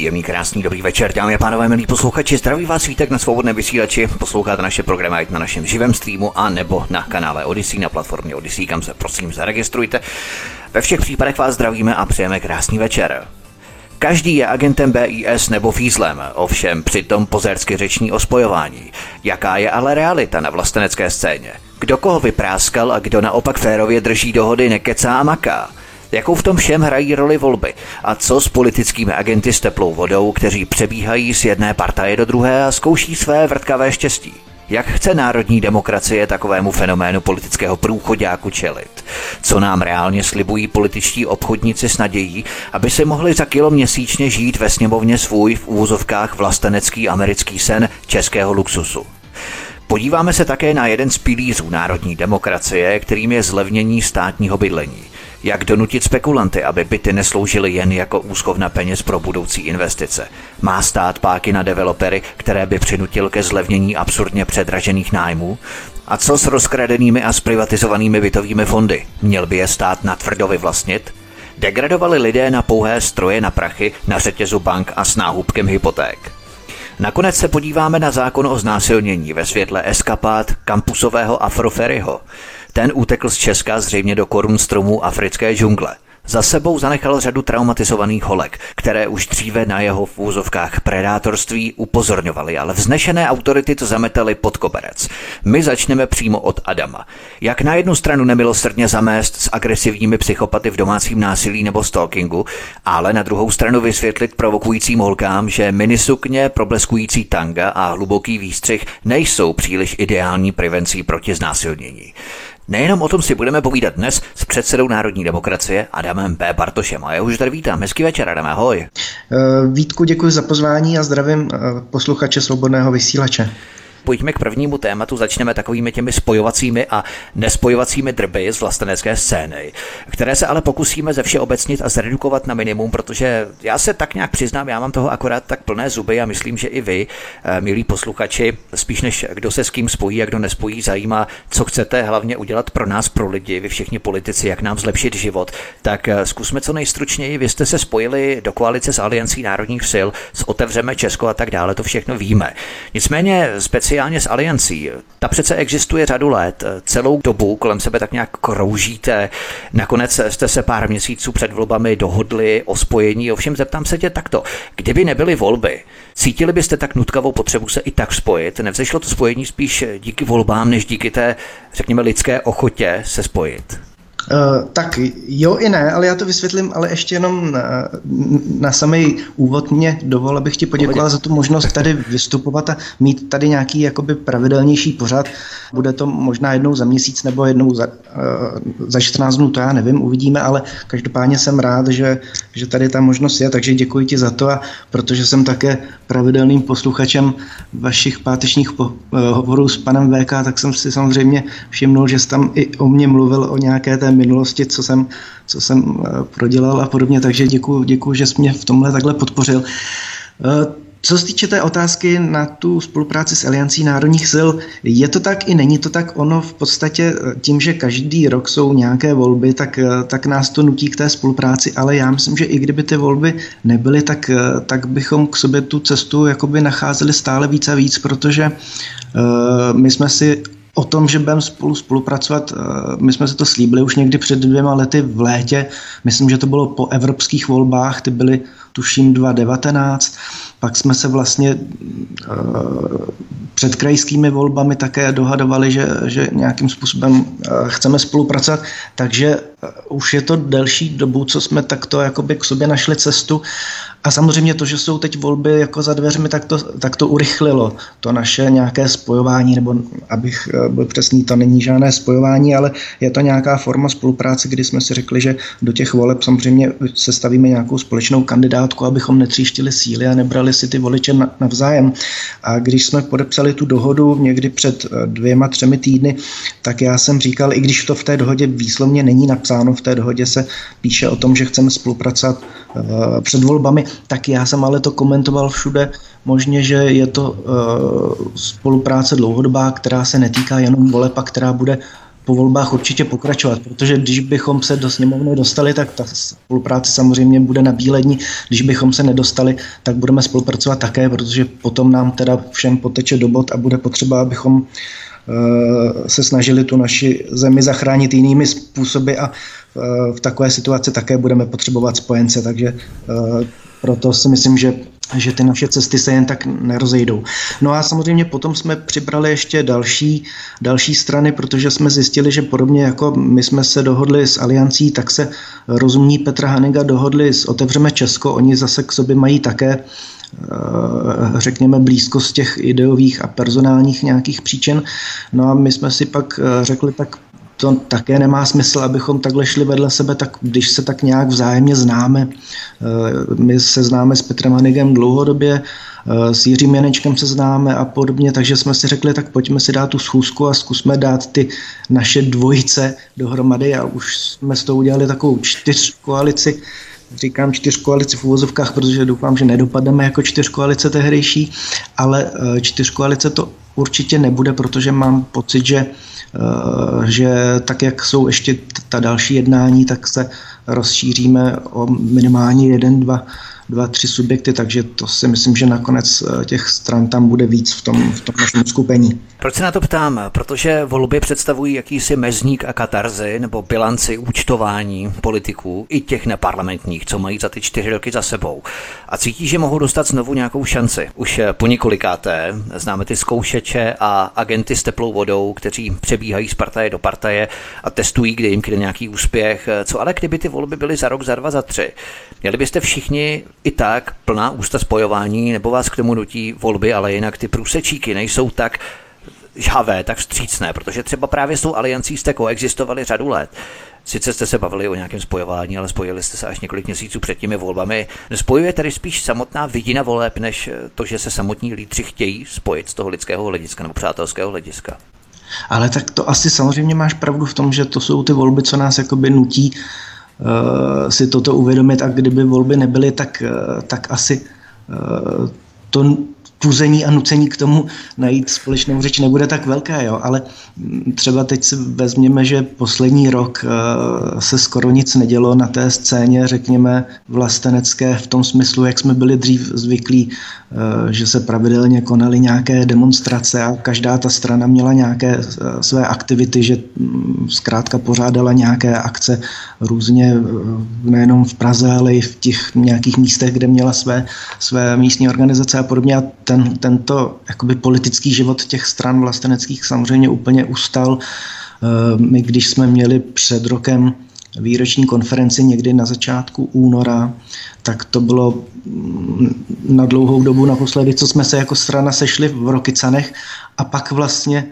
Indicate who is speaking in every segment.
Speaker 1: Příjemný, krásný, dobrý večer, dámy a pánové, milí posluchači. Zdraví vás svítek na svobodné vysílači. Posloucháte naše programy na našem živém streamu a nebo na kanále Odyssey na platformě Odyssey, kam se prosím zaregistrujte. Ve všech případech vás zdravíme a přejeme krásný večer. Každý je agentem BIS nebo fízlem, ovšem přitom pozersky řeční o spojování. Jaká je ale realita na vlastenecké scéně? Kdo koho vypráskal a kdo naopak férově drží dohody, nekecá a maká? Jakou v tom všem hrají roli volby? A co s politickými agenty s teplou vodou, kteří přebíhají z jedné partaje do druhé a zkouší své vrtkavé štěstí? Jak chce národní demokracie takovému fenoménu politického průchodáku čelit? Co nám reálně slibují političtí obchodníci s nadějí, aby si mohli za kilo měsíčně žít ve sněmovně svůj v úvozovkách vlastenecký americký sen českého luxusu? Podíváme se také na jeden z pilířů národní demokracie, kterým je zlevnění státního bydlení. Jak donutit spekulanty, aby byty nesloužily jen jako úschovna peněz pro budoucí investice? Má stát páky na developery, které by přinutil ke zlevnění absurdně předražených nájmů? A co s rozkradenými a zprivatizovanými bytovými fondy? Měl by je stát na tvrdo vyvlastnit? Degradovali lidé na pouhé stroje na prachy, na řetězu bank a s náhubkem hypoték. Nakonec se podíváme na zákon o znásilnění ve světle eskapát kampusového Afroferyho. Ten utekl z Česka zřejmě do korun stromů africké džungle. Za sebou zanechal řadu traumatizovaných holek, které už dříve na jeho v úzovkách predátorství upozorňovali, ale vznešené autority to zametali pod koberec. My začneme přímo od Adama. Jak na jednu stranu nemilosrdně zamést s agresivními psychopaty v domácím násilí nebo stalkingu, ale na druhou stranu vysvětlit provokujícím holkám, že minisukně, probleskující tanga a hluboký výstřih nejsou příliš ideální prevencí proti znásilnění. Nejenom o tom si budeme povídat dnes s předsedou Národní demokracie Adamem P. Bartošem. A já už tady vítám. Hezký večer, Adam, ahoj.
Speaker 2: Eh, Vítku, děkuji za pozvání a zdravím eh, posluchače Svobodného vysílače.
Speaker 1: Pojďme k prvnímu tématu, začneme takovými těmi spojovacími a nespojovacími drby z vlastenecké scény, které se ale pokusíme ze všeobecnit a zredukovat na minimum, protože já se tak nějak přiznám, já mám toho akorát tak plné zuby a myslím, že i vy, eh, milí posluchači, spíš než kdo se s kým spojí a kdo nespojí, zajímá, co chcete hlavně udělat pro nás, pro lidi, vy všichni politici, jak nám zlepšit život, tak eh, zkusme co nejstručněji. Vy jste se spojili do koalice s Aliancí národních sil, s Otevřeme Česko a tak dále, to všechno víme. Nicméně speciálně speciálně s Aliancí. Ta přece existuje řadu let, celou dobu kolem sebe tak nějak kroužíte. Nakonec jste se pár měsíců před volbami dohodli o spojení, ovšem zeptám se tě takto. Kdyby nebyly volby, cítili byste tak nutkavou potřebu se i tak spojit? Nevzešlo to spojení spíš díky volbám, než díky té, řekněme, lidské ochotě se spojit?
Speaker 2: Uh, tak jo i ne, ale já to vysvětlím, ale ještě jenom na, na samý úvod mě dovol, abych ti poděkoval za tu možnost tady vystupovat a mít tady nějaký jakoby pravidelnější pořad. Bude to možná jednou za měsíc nebo jednou za, uh, za 14 dnů, to já nevím, uvidíme, ale každopádně jsem rád, že, že tady ta možnost je, takže děkuji ti za to a protože jsem také pravidelným posluchačem vašich pátečních po, uh, hovorů s panem VK, tak jsem si samozřejmě všimnul, že jsi tam i o mě mluvil o nějaké té minulosti, co jsem, co jsem eh, prodělal a podobně, takže děkuji, děkuji, že jsi mě v tomhle takhle podpořil. Eh, co se týče té otázky na tu spolupráci s Aliancí národních sil, je to tak i není to tak. Ono v podstatě eh, tím, že každý rok jsou nějaké volby, tak, tak nás to nutí k té spolupráci, ale já myslím, že i kdyby ty volby nebyly, tak, tak bychom k sobě tu cestu jakoby nacházeli stále víc a víc, protože uh, my jsme si o tom, že budeme spolu spolupracovat. Eh, my jsme se to slíbili už někdy před dvěma lety v létě. Myslím, že to bylo po evropských volbách, ty byly tuším 2019. Pak jsme se vlastně uh, před krajskými volbami také dohadovali, že, že nějakým způsobem uh, chceme spolupracovat. Takže uh, už je to delší dobu, co jsme takto jakoby k sobě našli cestu. A samozřejmě to, že jsou teď volby jako za dveřmi, tak to, tak to urychlilo to naše nějaké spojování, nebo abych byl přesný, to není žádné spojování, ale je to nějaká forma spolupráce, kdy jsme si řekli, že do těch voleb samozřejmě sestavíme nějakou společnou kandidátu pořádku, abychom netříštili síly a nebrali si ty voliče navzájem. A když jsme podepsali tu dohodu někdy před eh, dvěma, třemi týdny, tak já jsem říkal, i když to v té dohodě výslovně není napsáno, v té dohodě se píše o tom, že chceme spolupracovat uh, před volbami, tak já jsem ale to komentoval všude možně, že je to uh, spolupráce dlouhodobá, která se netýká jenom voleb a která bude po volbách určitě pokračovat, protože když bychom se do sněmovny dostali, tak ta spolupráce samozřejmě bude na bílední. Když bychom se nedostali, tak budeme spolupracovat také, protože potom nám teda všem poteče do bod a bude potřeba, abychom eh, se snažili tu naši zemi zachránit jinými způsoby a eh, v takové situaci také budeme potřebovat spojence, takže eh, proto si myslím, že že ty naše cesty se jen tak nerozejdou. No a samozřejmě potom jsme přibrali ještě další, další strany, protože jsme zjistili, že podobně jako my jsme se dohodli s Aliancí, tak se rozumní Petra Haniga dohodli s Otevřeme Česko. Oni zase k sobě mají také eh, řekněme, blízkost těch ideových a personálních nějakých příčin. No a my jsme si pak eh, řekli, tak to také nemá smysl, abychom takhle šli vedle sebe, tak když se tak nějak vzájemně známe, eh, my se známe s Petrem Hanigem dlouhodobě, eh, s Jiřím Janečkem se známe a podobně, takže jsme si řekli, tak pojďme si dát tu schůzku a zkusme dát ty naše dvojice dohromady a už jsme s tou udělali takovou čtyř koalici, říkám čtyř koalici v úvozovkách, protože doufám, že nedopadneme jako čtyř koalice tehdejší, ale eh, čtyř koalice to určitě nebude, protože mám pocit, že Eh, že tak, jak jsou ještě ta další jednání, tak se rozšíříme o minimálně jeden, dva dva, tři subjekty, takže to si myslím, že nakonec eh, těch stran tam bude víc v tom, v tom našem skupení.
Speaker 1: Proč se na to ptám? Protože volby představují jakýsi mezník a katarzy nebo bilanci účtování politiků, i těch neparlamentních, co mají za ty čtyři roky za sebou. A cítí, že mohou dostat znovu nějakou šanci. Už eh, po několikáté známe ty zkoušeče a agenty s teplou vodou, kteří přebíhají z partaje do partaje a testují, kde jim kde nějaký úspěch. Co ale kdyby ty volby byly za rok, za dva, za tři? Měli byste všichni i tak plná ústa spojování, nebo vás k tomu nutí volby, ale jinak ty průsečíky nejsou tak žhavé, tak vstřícné, protože třeba právě s tou aliancí jste koexistovali řadu let. Sice jste se bavili o nějakém spojování, ale spojili jste se až několik měsíců před těmi volbami. Spojuje tedy spíš samotná vidina voleb, než to, že se samotní lídři chtějí spojit z toho lidského hlediska nebo přátelského hlediska.
Speaker 2: Ale tak to asi samozřejmě máš pravdu v tom, že to jsou ty volby, co nás jakoby nutí uh, si toto uvědomit a kdyby volby nebyly, tak, uh, tak asi uh, to puzení a nucení k tomu najít společnou řeč nebude tak velké, jo? ale třeba teď si vezměme, že poslední rok eh, se skoro nic nedělo na té scéně, řekněme, vlastenecké v tom smyslu, jak jsme byli dřív zvyklí, eh, že se pravidelně konaly nějaké demonstrace a každá ta strana měla nějaké eh, své aktivity, že mm, zkrátka pořádala nějaké akce různě nejenom v Praze, ale i v těch nějakých místech, kde měla své, své místní organizace a podobně. A ten, tento jakoby politický život těch stran vlasteneckých samozřejmě úplně ustal. Eh, my, když jsme měli před rokem výroční konferenci někdy na začátku února, tak to bylo mm, na dlouhou dobu naposledy, co jsme se jako strana sešli v Rokycanech a pak vlastně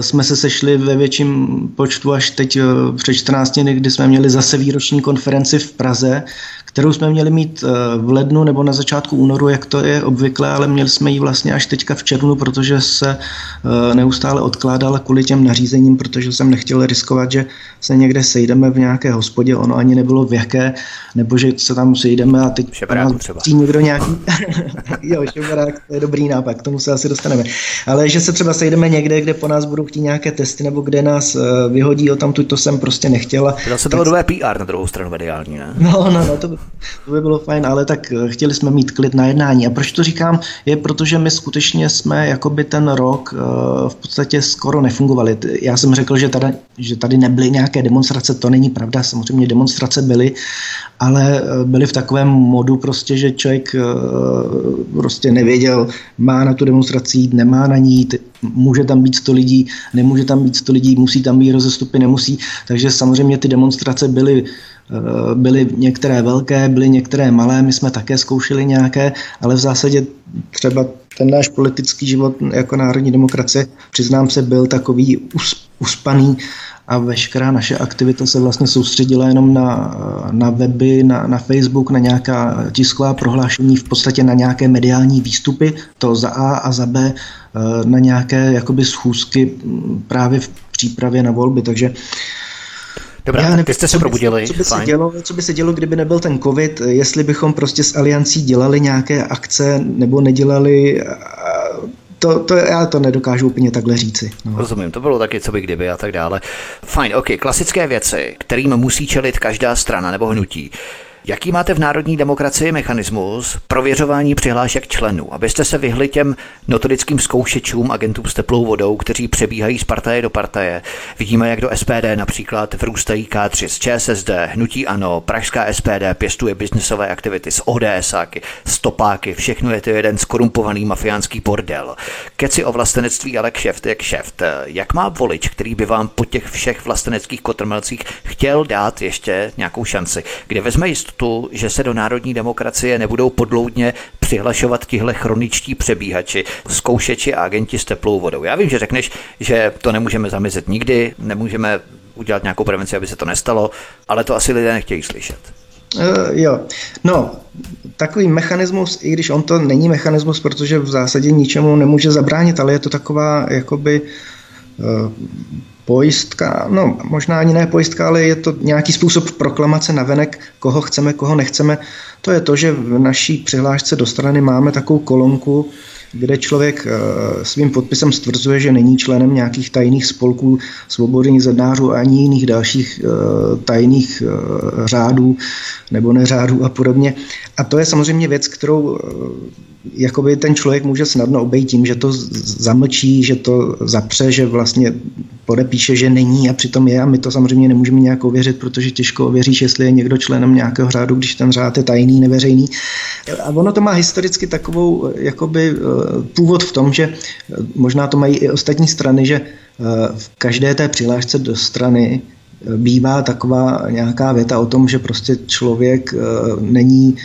Speaker 2: jsme se sešli ve větším počtu až teď eh, před 14 dny, kdy jsme měli zase výroční konferenci v Praze, kterou jsme měli mít eh, v lednu nebo na začátku únoru, jak to je obvykle, ale měli jsme ji vlastně až teďka v červnu, protože se eh, neustále odkládala kvůli těm nařízením, protože jsem nechtěl riskovat, že se někde sejdeme v nějaké hospodě, ono ani nebylo v jaké, nebo že se tam sejdeme a teď
Speaker 1: nás třeba.
Speaker 2: někdo nějaký... jo, šebrák, to je dobrý nápad, k tomu se asi dostaneme. Ale že se třeba sejdeme někde, kde po nás budou chtít nějaké testy, nebo kde nás eh, vyhodí o tam, to jsem prostě nechtěla.
Speaker 1: To se bylo nové PR na druhou stranu mediální, ne?
Speaker 2: No, no, no, to, to by bylo fajn, ale tak eh, chtěli jsme mít klid na jednání. A proč to říkám, je protože my skutečně jsme jakoby ten rok eh, v podstatě skoro nefungovali. Já jsem řekl, že tady, že tady nebyly nějaké demonstrace, to není pravda, samozřejmě demonstrace byly, ale byly v takovém modu prostě, že člověk prostě nevěděl, má na tu demonstraci jít, nemá na ní jít, může tam být 100 lidí, nemůže tam být 100 lidí, musí tam být rozestupy, nemusí. Takže samozřejmě ty demonstrace byly byly některé velké, byly některé malé, my jsme také zkoušeli nějaké, ale v zásadě třeba ten náš politický život jako národní demokracie, přiznám se, byl takový uspaný a veškerá naše aktivita se vlastně soustředila jenom na, na weby, na, na Facebook, na nějaká tisková prohlášení, v podstatě na nějaké mediální výstupy, to za A a za B, na nějaké jakoby schůzky právě v přípravě na volby, takže
Speaker 1: Dobrá, Já nevím, ty jste se probudili.
Speaker 2: Co by se, dělo, co by se dělo, kdyby nebyl ten covid, jestli bychom prostě s Aliancí dělali nějaké akce nebo nedělali to, to já to nedokážu úplně takhle říci.
Speaker 1: No. Rozumím, to bylo taky co by kdyby a tak dále. Fajn, ok, klasické věci, kterým musí čelit každá strana nebo hnutí. Jaký máte v národní demokracii mechanismus prověřování přihlášek členů, abyste se vyhli těm notorickým zkoušečům agentům s teplou vodou, kteří přebíhají z partaje do partaje? Vidíme, jak do SPD například vrůstají K3 z ČSSD, Hnutí Ano, Pražská SPD pěstuje biznesové aktivity z ODSáky, stopáky, všechno je to jeden skorumpovaný mafiánský bordel. Keci o vlastenectví, ale kšeft je kšeft. Jak má volič, který by vám po těch všech vlasteneckých kotrmelcích chtěl dát ještě nějakou šanci, kde vezme jistotu, jistotu, že se do národní demokracie nebudou podloudně přihlašovat tihle chroničtí přebíhači, zkoušeči a agenti s teplou vodou. Já vím, že řekneš, že to nemůžeme zamezit nikdy, nemůžeme udělat nějakou prevenci, aby se to nestalo, ale to asi lidé nechtějí slyšet.
Speaker 2: Uh, jo, no, takový mechanismus, i když on to není mechanismus, protože v zásadě ničemu nemůže zabránit, ale je to taková jakoby uh, pojistka, no možná ani ne pojistka, ale je to nějaký způsob proklamace na venek, koho chceme, koho nechceme. To je to, že v naší přihlášce do strany máme takovou kolonku, kde člověk eh, svým podpisem stvrzuje, že není členem nějakých tajných spolků svobodných zednářů ani jiných dalších eh, tajných eh, řádů nebo neřádů a podobně. A to je samozřejmě věc, kterou jakoby ten člověk může snadno obejít tím, že to zamlčí, že to zapře, že vlastně podepíše, že není a přitom je a my to samozřejmě nemůžeme nějak ověřit, protože těžko ověříš, jestli je někdo členem nějakého řádu, když ten řád je tajný, neveřejný. A ono to má historicky takovou jakoby eh, původ v tom, že eh, možná to mají i ostatní strany, že eh, v každé té přihlášce do strany bývá taková nějaká věta o tom, že prostě člověk není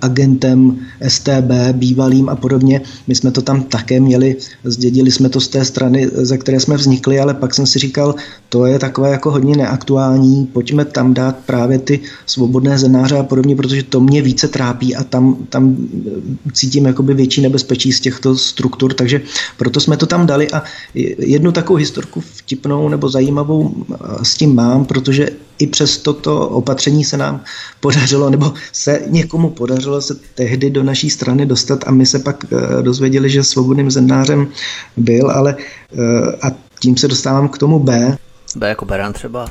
Speaker 2: agentem STB, bývalým a podobně. My jsme to tam také měli, zdědili jsme to z té strany, ze které jsme vznikli, ale pak jsem si říkal, to je takové jako hodně neaktuální, pojďme tam dát právě ty svobodné zenáře a podobně, protože to mě více trápí a tam, tam cítím jakoby větší nebezpečí z těchto struktur, takže proto jsme to tam dali a jednu takovou historku vtipnou nebo zajímavou s tím mám, protože i přes toto opatření se nám podařilo, nebo se někomu podařilo se tehdy do naší strany dostat a my se pak eh, dozvěděli, že svobodným zednářem byl, ale eh, a tím se dostávám k tomu B,
Speaker 1: B jako Beran třeba.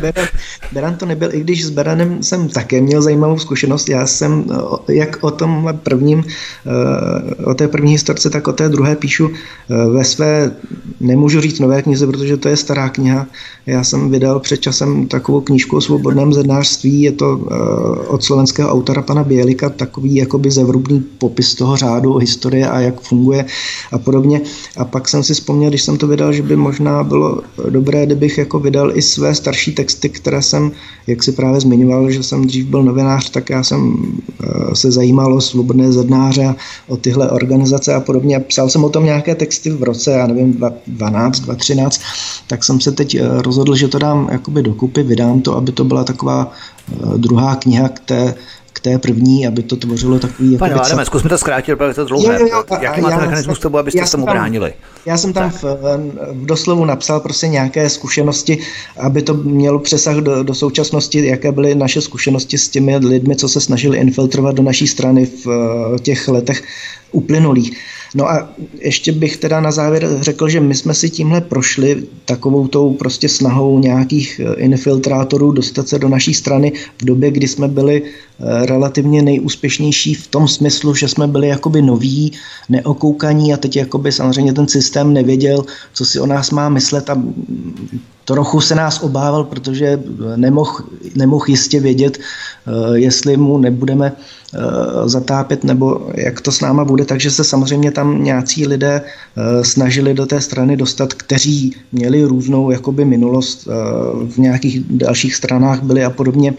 Speaker 2: Beran, Beran to nebyl, i když s Beranem jsem také měl zajímavou zkušenost. Já jsem jak o tom prvním, eh, o té první historce, tak o té druhé píšu eh, ve své, nemůžu říct nové knize, protože to je stará kniha. Já jsem vydal před časem takovou knížku o svobodném zednářství, je to eh, od slovenského autora pana Bělika, takový jakoby zevrubný popis toho řádu, historie a jak funguje a podobně. A pak jsem si vzpomněl, když jsem to vydal, že by možná bylo dobré, kdybych jako vydal i své starší texty, které jsem, jak si právě zmiňoval, že jsem dřív byl novinář, tak já jsem eh, se zajímal o svobodné zednáře a o tyhle organizace a podobně. Psal jsem o tom nějaké texty v roce, já nevím, 12, 2013, tak jsem se teď eh, rozhodl, že to dám jakoby dokupy, vydám to, aby to byla taková eh, druhá kniha k té k té první, aby to tvořilo takový...
Speaker 1: Pane jako Adame, zkusme to zkrátit, protože to dlouhé. Jo, jo, Jaký máte mechanismus k tomu, abyste se tomu tam, bránili?
Speaker 2: Já jsem tam v, v doslovu napsal prostě nějaké zkušenosti, aby to mělo přesah do, do současnosti, jaké byly naše zkušenosti s těmi lidmi, co se snažili infiltrovat do naší strany v těch letech uplynulých. No a ještě bych teda na závěr řekl, že my jsme si tímhle prošli takovou tou prostě snahou nějakých eh, infiltrátorů dostat se do naší strany v době, kdy jsme byli eh, relativně nejúspěšnější v tom smyslu, že jsme byli jakoby noví, neokoukaní a teď jakoby samozřejmě ten systém nevěděl, co si o nás má myslet a trochu se nás obával, protože nemohl, nemohl jistě vědět, eh, jestli mu nebudeme eh, zatápět nebo jak to s náma bude, takže se samozřejmě tam nějací lidé eh, snažili do té strany dostat, kteří měli různou jakoby minulost v nějakých dalších stranách byli a podobně.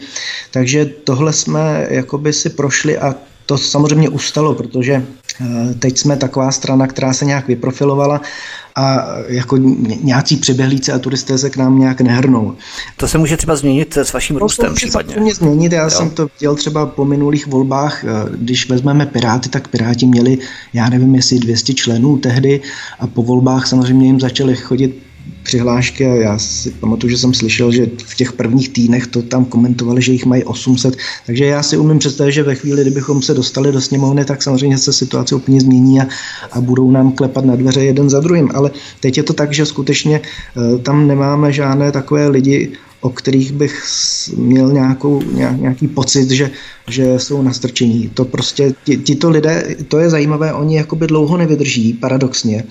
Speaker 2: Takže tohle jsme jakoby si prošli a to samozřejmě ustalo, protože teď jsme taková strana, která se nějak vyprofilovala a jako nějací přiběhlíci a turisté se k nám nějak nehrnou.
Speaker 1: To se může třeba změnit s vaším
Speaker 2: to
Speaker 1: růstem
Speaker 2: to
Speaker 1: případně.
Speaker 2: To změnit, já jo. jsem to viděl třeba po minulých volbách, když vezmeme Piráty, tak Piráti měli, já nevím, jestli 200 členů tehdy a po volbách samozřejmě jim začaly chodit přihlášky a já si pamatuju, že jsem slyšel, že v těch prvních týdnech to tam komentovali, že jich mají 800, takže já si umím představit, že ve chvíli, kdybychom se dostali do sněmovny, tak samozřejmě se situace úplně změní a, a budou nám klepat na dveře jeden za druhým, ale teď je to tak, že skutečně eh, tam nemáme žádné takové lidi, o kterých bych měl nějakou, nějaký pocit, že, že jsou nastrčení. To prostě, tito lidé, to je zajímavé, oni jakoby dlouho nevydrží, paradoxně,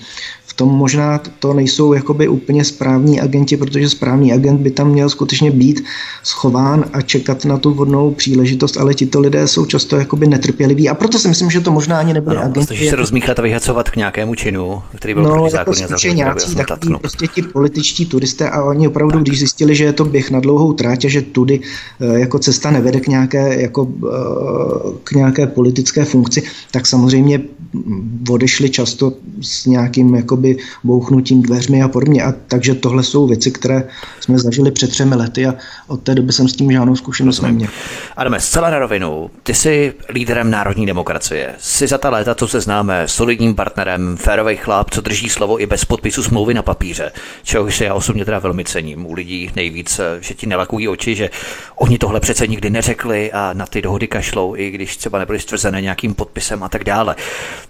Speaker 2: v tom možná to nejsou jakoby úplně správní agenti, protože správný agent by tam měl skutečně být schován a čekat na tu vodnou příležitost, ale tito lidé jsou často jakoby netrpěliví a proto si myslím, že to možná ani nebyly ano, agenti.
Speaker 1: Snaží se rozmíchat a vyhacovat k nějakému činu, který byl
Speaker 2: no, jako spíše nějací takový prostě ti političtí turisté a oni opravdu, tak. když zjistili, že je to běh na dlouhou tráť a že tudy eh, jako cesta nevede k nějaké, jako, eh, k nějaké politické funkci, tak samozřejmě odešli často s nějakým jako jakoby bouchnutím dveřmi a podobně. A takže tohle jsou věci, které jsme zažili před třemi lety a od té doby jsem s tím žádnou zkušenost neměl.
Speaker 1: Adame, zcela na rovinu, ty jsi líderem národní demokracie. Jsi za ta léta, co se známe, solidním partnerem, férový chlap, co drží slovo i bez podpisu smlouvy na papíře, čehož se já osobně teda velmi cením u lidí nejvíc, že ti nelakují oči, že oni tohle přece nikdy neřekli a na ty dohody kašlou, i když třeba nebyly stvrzené nějakým podpisem a tak dále.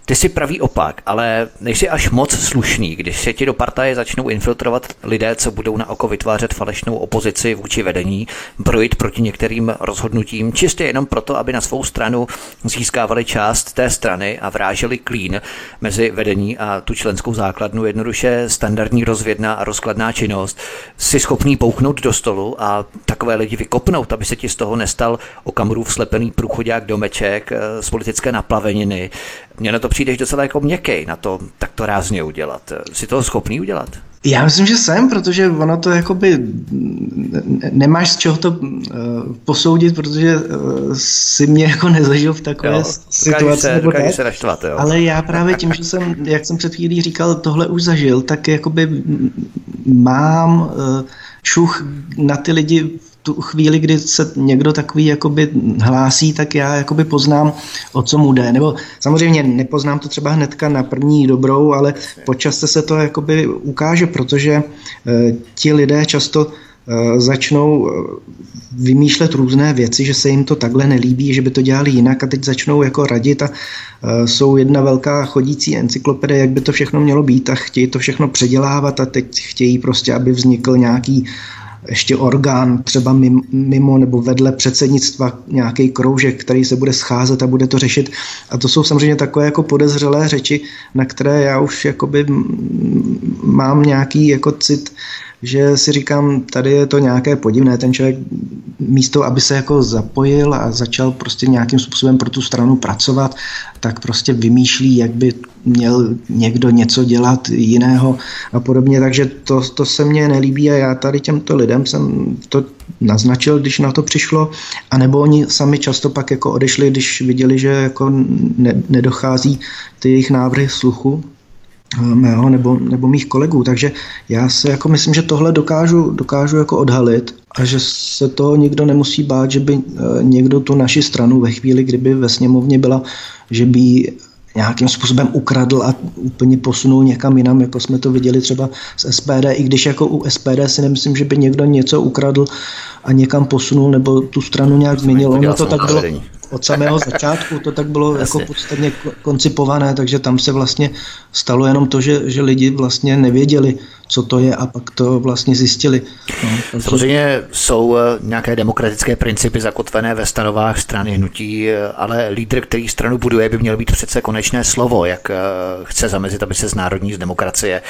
Speaker 1: Ty si pravý opak, ale nejsi až moc slušný, když se ti do partaje začnou infiltrovat lidé, co budou na oko vytvářet falešnou opozici vůči vedení, brojit proti některým rozhodnutím, čistě jenom proto, aby na svou stranu získávali část té strany a vráželi klín mezi vedení a tu členskou základnu, jednoduše standardní rozvědná a rozkladná činnost, si schopný pouknout do stolu a takové lidi vykopnout, aby se ti z toho nestal okamurův slepený průchodák domeček eh, z politické naplaveniny. Mně na to přijdeš docela jako měkkej na to takto rázně udělat. Jsi toho schopný udělat?
Speaker 2: Já myslím, že jsem, protože ono to jakoby nemáš z čeho to uh, posoudit, protože uh, si mě jako nezažil v takové jo, situaci.
Speaker 1: Se, nebo tak, se naštvat, jo.
Speaker 2: Ale já právě tím, že jsem, jak jsem před chvílí říkal, tohle už zažil, tak jakoby mám uh, čuch na ty lidi tu chvíli, kdy se někdo takový jakoby hlásí, tak já jakoby poznám, o co mu jde. Nebo samozřejmě nepoznám to třeba hnedka na první dobrou, ale počaste se to jakoby ukáže, protože e, ti lidé často e, začnou eh, vymýšlet různé věci, že se jim to takhle nelíbí, že by to dělali jinak a teď začnou jako radit a e, jsou jedna velká chodící encyklopedie, jak by to všechno mělo být a chtějí to všechno předělávat a teď chtějí prostě, aby vznikl nějaký ještě orgán třeba mimo nebo vedle předsednictva nějaký kroužek, který se bude scházet a bude to řešit. A to jsou samozřejmě takové jako podezřelé řeči, na které já už jakoby mám nějaký jako cit že si říkám, tady je to nějaké podivné, ten člověk místo, aby se jako zapojil a začal prostě nějakým způsobem pro tu stranu pracovat, tak prostě vymýšlí, jak by měl někdo něco dělat jiného a podobně, takže to, to se mně nelíbí a já tady těmto lidem jsem to naznačil, když na to přišlo, anebo oni sami často pak jako odešli, když viděli, že jako ne, nedochází ty jejich návrhy sluchu, mého nebo, nebo mých kolegů. Takže já se jako myslím, že tohle dokážu, dokážu jako odhalit a že se toho nikdo nemusí bát, že by eh, někdo tu naši stranu ve chvíli, kdyby ve sněmovně byla, že by nějakým způsobem ukradl a úplně posunul někam jinam, jako jsme to viděli třeba z SPD, i když jako u SPD si nemyslím, že by někdo něco ukradl a někam posunul nebo tu stranu nějak změnil. Ono to tak bylo, od samého začátku to tak bylo jako podstatně koncipované, takže tam se vlastně stalo jenom to, že, že lidi vlastně nevěděli, co to je a pak to vlastně zjistili.
Speaker 1: No, takže... Samozřejmě jsou eh, nějaké demokratické principy zakotvené ve stanovách strany hnutí, eh, ale lídr, který stranu buduje, by měl být přece konečné slovo, jak eh, chce zamezit, aby se z národní z demokracie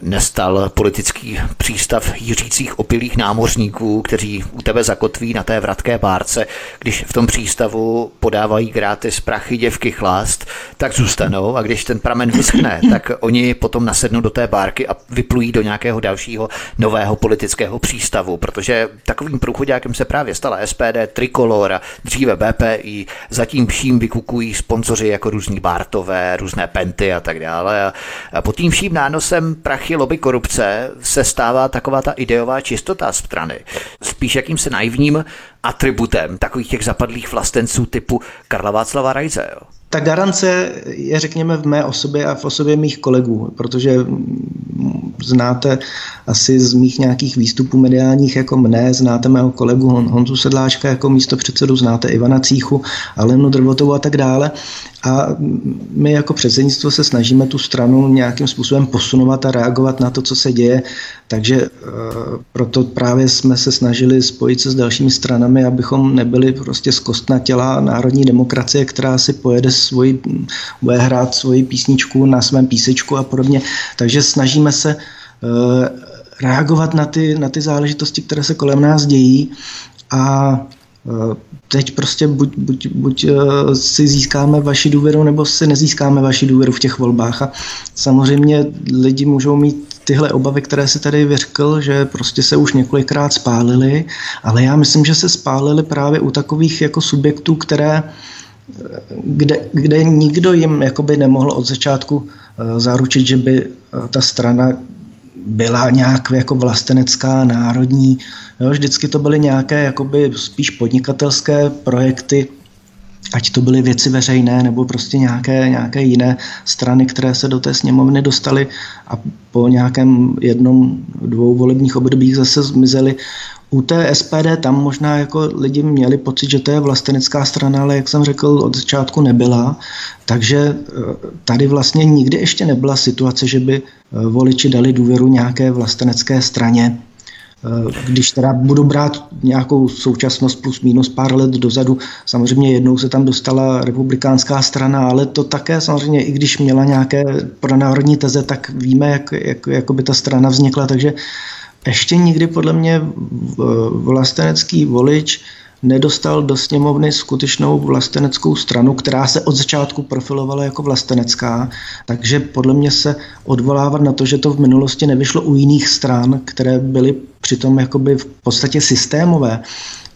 Speaker 1: nestal politický přístav jiřících opilých námořníků, kteří u tebe zakotví na té vratké bárce, když v tom přístavu podávají gratis prachy děvky chlást, tak zůstanou. A když ten pramen vyschne, tak oni potom nasednou do té bárky a vyplují do nějakého dalšího nového politického přístavu, protože takovým průchodákem se právě stala SPD, Trikolora, dříve BPI, zatím vším vykukují sponzoři jako různí Bartové, různé Penty a tak dále. A, a pod tím vším nánosem prachy lobby korupce se stává taková ta ideová čistota strany. Spíš jakýmsi naivním atributem takových těch zapadlých vlastenců typu Karla Václava Rajze. Jo.
Speaker 2: Ta garance je, řekněme, v mé osobě a v osobě mých kolegů, protože znáte asi z mých nějakých výstupů mediálních jako mne, znáte mého kolegu Honzu Sedláčka jako místo předsedu, znáte Ivana Cíchu, Alenu Drvotovou a tak dále. A my jako předsednictvo se snažíme tu stranu nějakým způsobem posunovat a reagovat na to, co se děje. Takže e, proto právě jsme se snažili spojit se s dalšími stranami, abychom nebyli prostě zkostna těla národní demokracie, která si pojede svoji, bude hrát svoji písničku na svém písečku a podobně. Takže snažíme se e, reagovat na ty, na ty záležitosti, které se kolem nás dějí a Eh, teď prostě buď, buď, buď eh, si získáme vaši důvěru, nebo si nezískáme vaši důvěru v těch volbách. A samozřejmě lidi můžou mít tyhle obavy, které si tady vyřkl, že prostě se už několikrát spálili, ale já myslím, že se spálili právě u takových jako subjektů, které eh, kde, kde nikdo jim jakoby nemohl od začátku zaručit, že by ta strana byla nějak jako vlastenecká, národní. Jo, vždycky to byly nějaké jakoby spíš podnikatelské projekty, ať to byly věci veřejné nebo prostě nějaké, nějaké jiné strany, které se do té sněmovny dostaly a po nějakém jednom, dvou volebních obdobích zase zmizely. U té SPD tam možná jako lidi měli pocit, že to je vlastenecká strana, ale jak jsem řekl, od začátku nebyla. Takže eh, tady vlastně nikdy ještě nebyla situace, že by eh, voliči dali důvěru nějaké vlastenecké straně. Eh, když teda budu brát nějakou současnost plus minus pár let dozadu, samozřejmě jednou se tam dostala republikánská strana, ale to také samozřejmě, i když měla nějaké pronárodní teze, tak víme, jak, jak, jak by ta strana vznikla, takže ještě nikdy podle mě vlastenecký volič nedostal do sněmovny skutečnou vlasteneckou stranu, která se od začátku profilovala jako vlastenecká, takže podle mě se odvolávat na to, že to v minulosti nevyšlo u jiných stran, které byly přitom jakoby v podstatě systémové,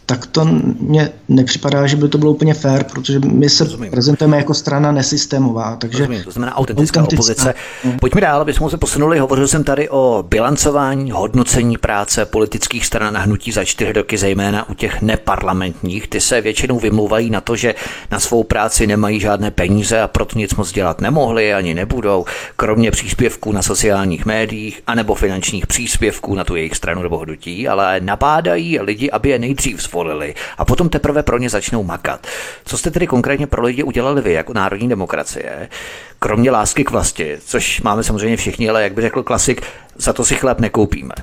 Speaker 2: tak to mně nepřipadá, že by to bylo úplně fair, protože my se Rozumím. prezentujeme jako strana nesystémová. Takže
Speaker 1: Rozumím, to znamená autentická, autentická opozice. No. Pojďme dál, abychom se posunuli. Hovořil jsem tady o bilancování, hodnocení práce politických stran a hnutí za čtyři roky, zejména u těch neparlamentních. Ty se většinou vymlouvají na to, že na svou práci nemají žádné peníze a proto nic moc dělat nemohli ani nebudou, kromě příspěvků na sociálních médiích anebo finančních příspěvků na tu jejich stranu nebo hnutí, ale napádají lidi, aby je nejdřív zvolili a potom teprve pro ně začnou makat. Co jste tedy konkrétně pro lidi udělali vy jako národní demokracie, kromě lásky k vlasti, což máme samozřejmě všichni, ale jak by řekl klasik, za to si chléb nekoupíme.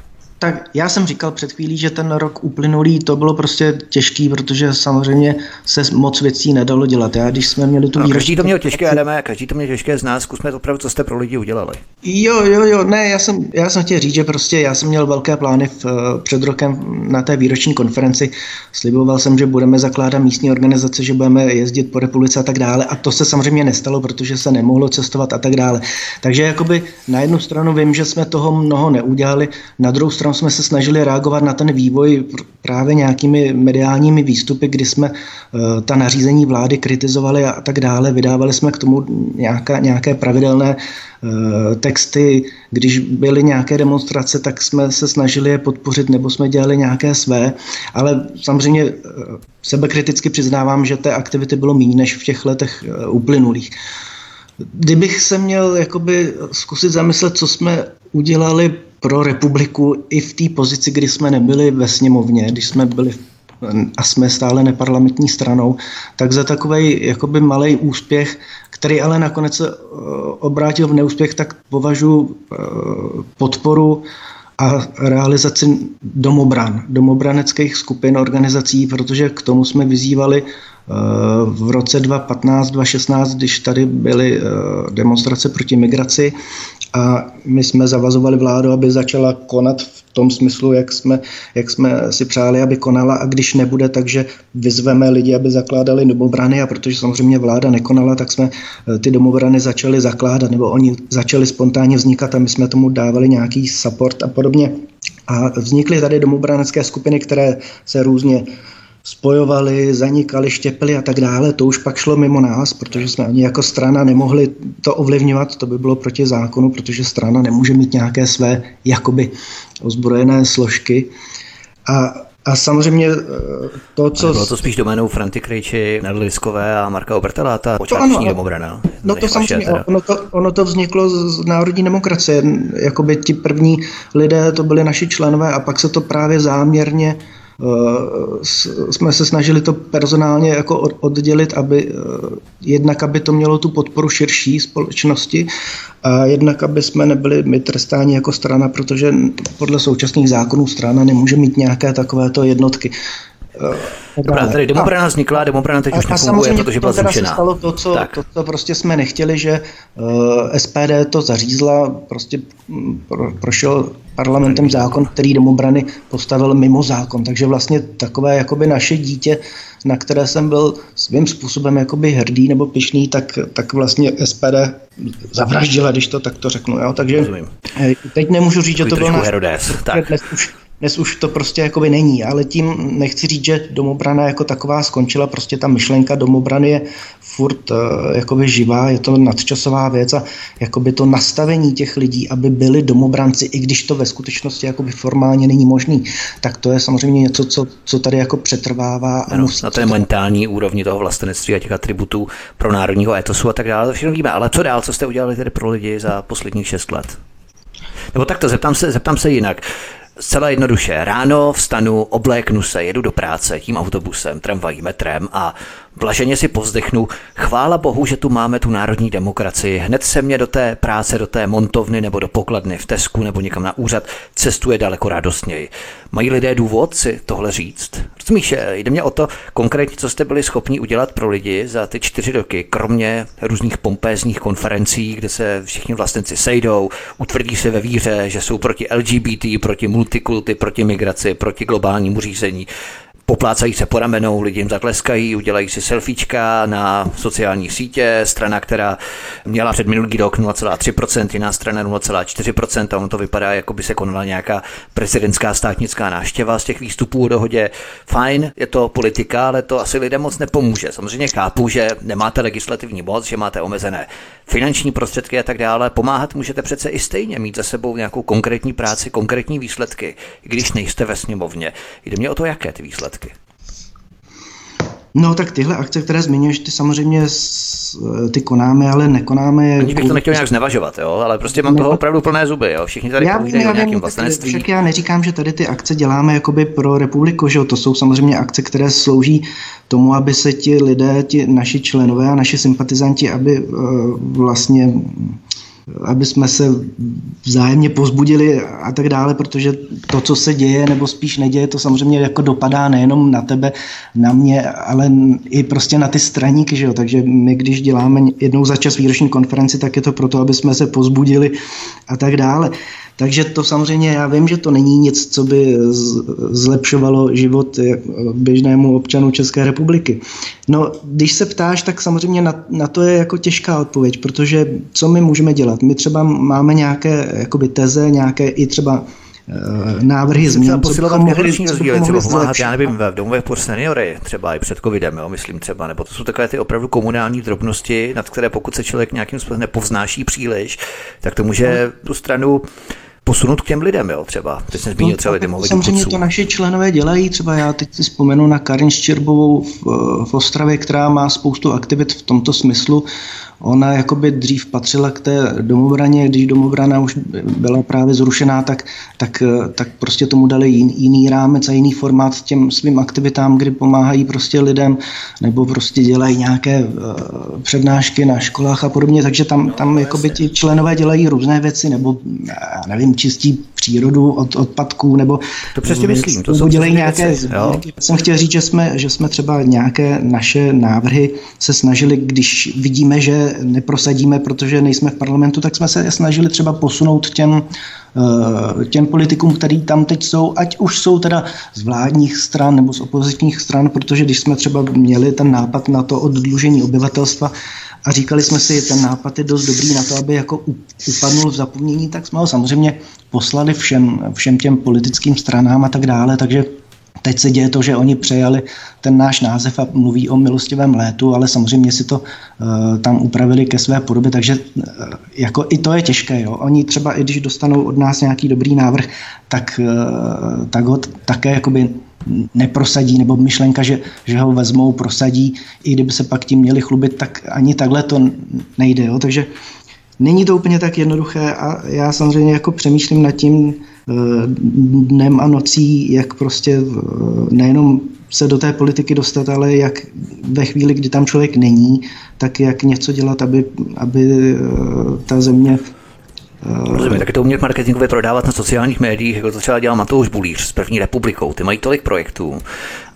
Speaker 2: Tak já jsem říkal před chvílí, že ten rok uplynulý to bylo prostě těžký, protože samozřejmě se moc věcí nedalo dělat. Já když jsme měli tu
Speaker 1: no, Každý to měl těžké, Adame, každý to měl těžké z nás, zkusme to opravdu, co jste pro lidi udělali.
Speaker 2: Jo, jo, jo, ne, já jsem, já jsem chtěl říct, že prostě já jsem měl velké plány v, před rokem na té výroční konferenci. Sliboval jsem, že budeme zakládat místní organizace, že budeme jezdit po republice a tak dále. A to se samozřejmě nestalo, protože se nemohlo cestovat a tak dále. Takže jakoby na jednu stranu vím, že jsme toho mnoho neudělali, na druhou stranu jsme se snažili reagovat na ten vývoj právě nějakými mediálními výstupy, kdy jsme uh, ta nařízení vlády kritizovali a tak dále. Vydávali jsme k tomu nějaká, nějaké pravidelné uh, texty. Když byly nějaké demonstrace, tak jsme se snažili je podpořit nebo jsme dělali nějaké své. Ale samozřejmě uh, sebekriticky přiznávám, že té aktivity bylo méně než v těch letech uplynulých. Kdybych se měl jakoby zkusit zamyslet, co jsme udělali pro republiku i v té pozici, kdy jsme nebyli ve sněmovně, když jsme byli a jsme stále neparlamentní stranou, tak za takový jakoby malý úspěch, který ale nakonec se eh, obrátil v neúspěch, tak považuji eh, podporu a realizaci domobran, domobraneckých skupin, organizací, protože k tomu jsme vyzývali eh, v roce 2015-2016, když tady byly demonstrace proti migraci a my jsme zavazovali vládu, aby začala konat v tom smyslu, jak jsme, jak jsme si přáli, aby konala a když nebude, takže vyzveme lidi, aby zakládali domobrany a protože samozřejmě vláda nekonala, tak jsme eh, ty domobrany začali zakládat nebo oni začali spontánně vznikat a my jsme tomu dávali nějaký support a podobně. A vznikly tady domobranecké skupiny, které se různě spojovali, zanikali, štěpili a tak dále. To už pak šlo mimo nás, protože jsme ani jako strana nemohli to ovlivňovat, to by bylo proti zákonu, protože strana nemůže mít nějaké své jakoby ozbrojené složky. A a samozřejmě eh, to, co...
Speaker 1: bylo to spíš doménou Franty Krejči, Nedliskové a Marka Obertela, ta počáteční domobrana.
Speaker 2: No to samozřejmě, ono to, ono to vzniklo z národní demokracie. Jakoby ti první lidé, to byli naši členové a pak se to právě záměrně jsme se snažili to personálně jako oddělit, aby eh, jednak, aby to mělo tu podporu širší společnosti a jednak, aby jsme nebyli my trestáni jako strana, protože podle současných zákonů strana nemůže mít nějaké takovéto jednotky.
Speaker 1: Eh, Dobrá, tady demobrana vznikla, demobrana teď a, už nefunguje, protože byla zrušená.
Speaker 2: stalo to co, to, co prostě jsme nechtěli, že uh, SPD to zařízla, prostě mm, pro, prošel parlamentem zákon, který domobrany postavil mimo zákon. Takže vlastně takové jakoby naše dítě, na které jsem byl svým způsobem jakoby hrdý nebo pišný, tak, tak vlastně SPD zavraždila, když to takto řeknu. Jo? Takže Rozumím. Eh, teď nemůžu říct, že to bylo
Speaker 1: náš... Herodes, tak.
Speaker 2: Dnes už, dnes už to prostě jakoby není, ale tím nechci říct, že domobrana jako taková skončila, prostě ta myšlenka domobrany je furt uh, jakoby živá, je to nadčasová věc a jakoby to nastavení těch lidí, aby byli domobranci, i když to ve skutečnosti jakoby formálně není možný, tak to je samozřejmě něco, co, co tady jako přetrvává. A
Speaker 1: ano, na té mentální úrovni toho vlastenectví a těch atributů pro národního etosu a tak dále, to všechno víme. Ale co dál, co jste udělali tedy pro lidi za posledních šest let? Nebo takto, zeptám se, zeptám se jinak. Zcela jednoduše, ráno vstanu, obléknu se, jedu do práce tím autobusem, tramvají, metrem a Blaženě si pozdechnu, chvála bohu, že tu máme tu národní demokracii. Hned se mě do té práce, do té montovny nebo do pokladny v Tesku nebo někam na úřad cestuje daleko radostněji. Mají lidé důvod si tohle říct? Rozumíš, jde mě o to konkrétně, co jste byli schopni udělat pro lidi za ty čtyři roky, kromě různých pompézních konferencí, kde se všichni vlastníci sejdou, utvrdí se ve víře, že jsou proti LGBT, proti multikulty, proti migraci, proti globálnímu řízení poplácají se po ramenou, lidi jim zatleskají, udělají si selfiečka na sociální sítě, strana, která měla před minulý rok 0,3%, jiná strana 0,4% a ono to vypadá, jako by se konala nějaká prezidentská státnická návštěva z těch výstupů o dohodě. Fajn, je to politika, ale to asi lidem moc nepomůže. Samozřejmě chápu, že nemáte legislativní moc, že máte omezené finanční prostředky a tak dále. Pomáhat můžete přece i stejně, mít za sebou nějakou konkrétní práci, konkrétní výsledky, i když nejste ve sněmovně. Jde mě o to, jaké ty výsledky.
Speaker 2: No tak tyhle akce, které zmiňuješ, ty samozřejmě ty konáme, ale nekonáme je...
Speaker 1: Ani bych to nechtěl nějak znevažovat, jo, ale prostě mám toho opravdu plné zuby, jo. Všichni tady já, povídají o nějakým vlastnictví.
Speaker 2: Však já neříkám, že tady ty akce děláme jakoby pro republiku, že jo, to jsou samozřejmě akce, které slouží tomu, aby se ti lidé, ti naši členové a naši sympatizanti, aby uh, vlastně aby jsme se vzájemně pozbudili a tak dále, protože to, co se děje nebo spíš neděje, to samozřejmě jako dopadá nejenom na tebe, na mě, ale i prostě na ty straníky, že jo? takže my, když děláme jednou za čas výroční konferenci, tak je to proto, aby jsme se pozbudili a tak dále. Takže to samozřejmě, já vím, že to není nic, co by zlepšovalo život běžnému občanu České republiky. No, když se ptáš, tak samozřejmě na, na to je jako těžká odpověď, protože co my můžeme dělat? My třeba máme nějaké jakoby teze, nějaké i třeba eh, návrhy změn.
Speaker 1: Posilovat generační rozdíly, třeba pomáhat, já nevím, v domovech pro seniory, třeba i před covidem, jo, myslím třeba, nebo to jsou takové ty opravdu komunální drobnosti, nad které pokud se člověk nějakým způsobem nepovznáší příliš, tak to může tu stranu posunout k těm lidem, jo, třeba. Teď jsem zmínil třeba lidem
Speaker 2: Samozřejmě to naši členové dělají, třeba já teď si vzpomenu na Karin Štěrbovou v, v Ostravě, která má spoustu aktivit v tomto smyslu. Ona jakoby dřív patřila k té domobraně, když domobrana už byla právě zrušená, tak, tak, tak prostě tomu dali jiný, jiný rámec a jiný formát těm svým aktivitám, kdy pomáhají prostě lidem nebo prostě dělají nějaké uh, přednášky na školách a podobně, takže tam, tam jakoby ti členové dělají různé věci nebo já nevím, čistí přírodu od odpadků nebo
Speaker 1: to přesně myslím,
Speaker 2: to jsou dělají nějaké, věci, jsem chtěl říct, že jsme, že jsme třeba nějaké naše návrhy se snažili, když vidíme, že neprosadíme, protože nejsme v parlamentu, tak jsme se snažili třeba posunout těm Eh, těm politikům, kteří tam teď jsou, ať už jsou teda z vládních stran nebo z opozičních stran, protože když jsme třeba měli ten nápad na to oddlužení obyvatelstva a říkali jsme si, ten nápad je dost dobrý na to, aby jako upadnul v zapomnění, tak jsme ho samozřejmě poslali všem, všem těm politickým stranám a tak dále, takže Teď se děje to, že oni přejali ten náš název a mluví o milostivém létu, ale samozřejmě si to uh, tam upravili ke své podobě, takže uh, jako i to je těžké. Jo. Oni třeba, i když dostanou od nás nějaký dobrý návrh, tak, uh, tak ho také jakoby neprosadí, nebo myšlenka, že, že ho vezmou, prosadí, i kdyby se pak tím měli chlubit, tak ani takhle to nejde. Jo. Takže není to úplně tak jednoduché a já samozřejmě jako přemýšlím nad tím, dnem a nocí, jak prostě nejenom se do té politiky dostat, ale jak ve chvíli, kdy tam člověk není, tak jak něco dělat, aby, aby ta země
Speaker 1: Rozumím, tak to umět marketingově prodávat na sociálních médiích, jako to třeba dělal Matouš Bulíř s první republikou. Ty mají tolik projektů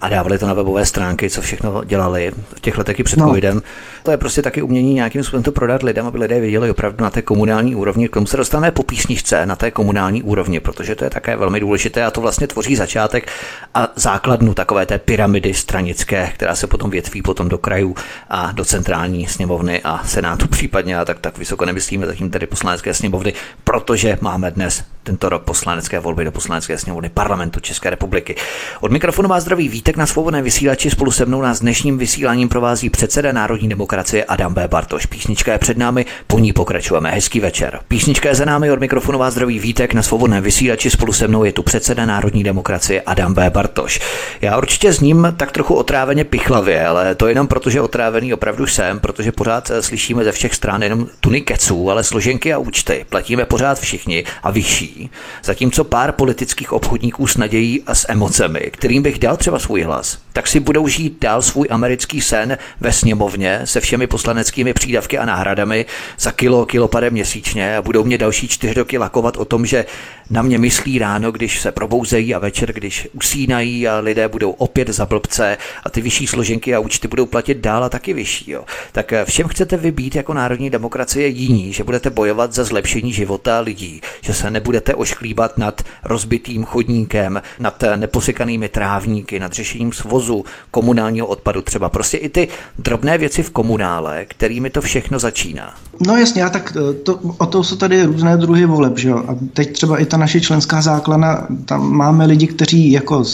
Speaker 1: a dávali to na webové stránky, co všechno dělali v těch letech i před no. covidem. To je prostě taky umění nějakým způsobem to prodat lidem, aby lidé věděli opravdu na té komunální úrovni. K tomu se dostaneme po písničce na té komunální úrovni, protože to je také velmi důležité a to vlastně tvoří začátek a základnu takové té pyramidy stranické, která se potom větví potom do krajů a do centrální sněmovny a senátu případně a tak, tak vysoko nemyslíme zatím tedy poslanecké sněmovny, protože máme dnes tento rok poslanecké volby do poslanecké sněmovny parlamentu České republiky. Od mikrofonu vás zdraví vítek na svobodné vysílači spolu se mnou nás dnešním vysíláním provází předseda Národní demokracie Adam B. Bartoš. Písnička je před námi, po ní pokračujeme. Hezký večer. Písnička je za námi od mikrofonu vás zdraví vítek na svobodné vysílači spolu se mnou je tu předseda Národní demokracie Adam B. Bartoš. Já určitě s ním tak trochu otráveně pichlavě, ale to jenom proto, že otrávený opravdu jsem, protože pořád eh, slyšíme ze všech stran jenom tuny keců, ale složenky a účty platíme pořád všichni a vyšší zatímco pár politických obchodníků s nadějí a s emocemi, kterým bych dal třeba svůj hlas, tak si budou žít dál svůj americký sen ve sněmovně se všemi poslaneckými přídavky a náhradami za kilo, kilopade měsíčně a budou mě další čtyři roky lakovat o tom, že na mě myslí ráno, když se probouzejí a večer, když usínají a lidé budou opět za blbce a ty vyšší složenky a účty budou platit dál a taky vyšší. Jo. Tak eh, všem chcete vybít jako národní demokracie jiní, že budete bojovat za zlepšení života lidí, že se nebudete ošklíbat nad rozbitým chodníkem, nad eh, neposykanými trávníky, nad řešením svozu, komunálního odpadu třeba. Prostě i ty drobné věci v komunále, kterými to všechno začíná.
Speaker 2: No jasně, a tak eh, to, o to jsou tady různé druhy voleb, že jo? A teď třeba i ta naše členská základna, tam máme lidi, kteří jako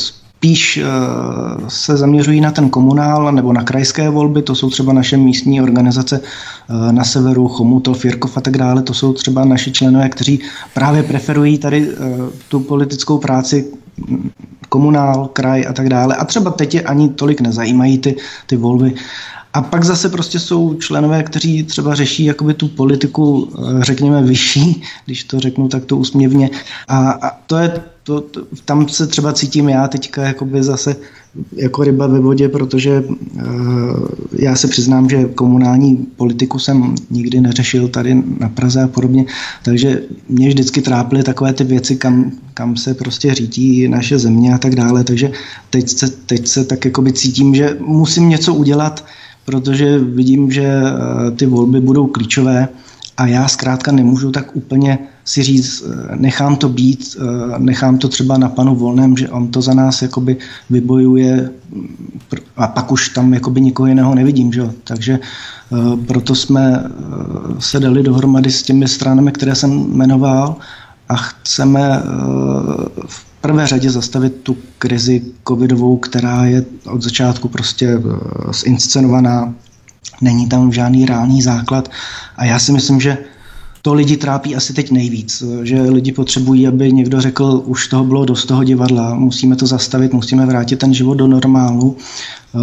Speaker 2: spíš eh, se zaměřují na ten komunál nebo na krajské volby, to jsou třeba naše místní organizace eh, na severu, Chomutov, Jirkov a tak dále, to jsou třeba naši členové, kteří právě preferují tady eh, tu politickou práci komunál, kraj a tak dále. A třeba teď je ani tolik nezajímají ty, ty volby. A pak zase prostě jsou členové, kteří třeba řeší jakoby tu politiku, eh, řekněme, vyšší, když to řeknu takto úsměvně. A, a to je, to, to, tam se třeba cítím já teďka jakoby zase jako ryba ve vodě, protože uh, já se přiznám, že komunální politiku jsem nikdy neřešil tady na Praze a podobně, takže mě vždycky trápily takové ty věci, kam, kam se prostě řídí naše země a tak dále, takže teď se, teď se tak jakoby cítím, že musím něco udělat, protože vidím, že eh, ty volby budou klíčové a já zkrátka nemůžu tak úplně si říct, eh, nechám to být, eh, nechám to třeba na panu Volném, že on to za nás jakoby vybojuje mm, a pak už tam jakoby nikoho jiného nevidím. Že? Takže proto jsme se dali dohromady s těmi stranami, které jsem jmenoval a chceme v prvé řadě zastavit tu krizi covidovou, která je od začátku prostě eh, zinscenovaná, není tam žádný reálný základ. A já si myslím, že to lidi trápí asi teď nejvíc, že lidi potřebují, aby někdo řekl, už toho bylo dost toho divadla, musíme to zastavit, musíme vrátit ten život do normálu, eh,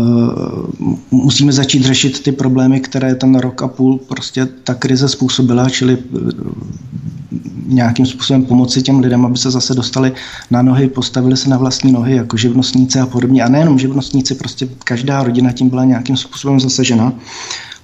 Speaker 2: musíme začít řešit ty problémy, které ten rok a půl prostě ta krize způsobila, čili nějakým způsobem pomoci těm lidem, aby se zase dostali na nohy, postavili se na vlastní nohy, jako živnostníci a podobně. A nejenom živnostníci, prostě každá rodina tím byla nějakým způsobem zasažena.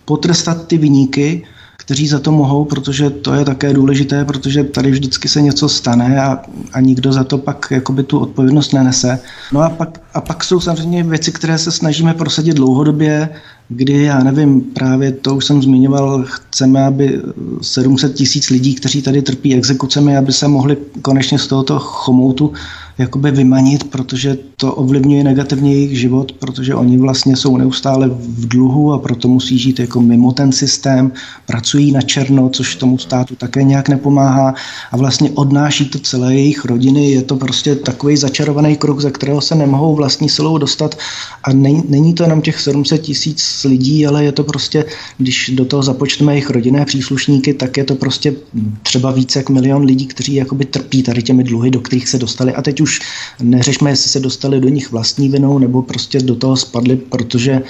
Speaker 2: Potrestat ty vyníky, kteří za to mohou, protože to je také důležité, protože tady vždycky se něco stane a, a nikdo za to pak jakoby tu odpovědnost nenese. No a pak, a pak jsou samozřejmě věci, které se snažíme prosadit dlouhodobě, kdy, já nevím, právě to už jsem zmiňoval, chceme, aby 700 tisíc lidí, kteří tady trpí exekucemi, aby se mohli konečně z tohoto chomoutu jakoby vymanit, protože to ovlivňuje negativně jejich život, protože oni vlastně jsou neustále v dluhu a proto musí žít jako mimo ten systém, pracují na černo, což tomu státu také nějak nepomáhá a vlastně odnáší to celé jejich rodiny. Je to prostě takový začarovaný kruh, ze kterého se nemohou vlastní silou dostat a není, není to jenom těch 700 tisíc lidí, ale je to prostě, když do toho započteme jejich rodinné příslušníky, tak je to prostě třeba více jak milion lidí, kteří jakoby trpí tady těmi dluhy, do kterých se dostali a teď už už neřešme, jestli se dostali do nich vlastní vinou, nebo prostě do toho spadli, protože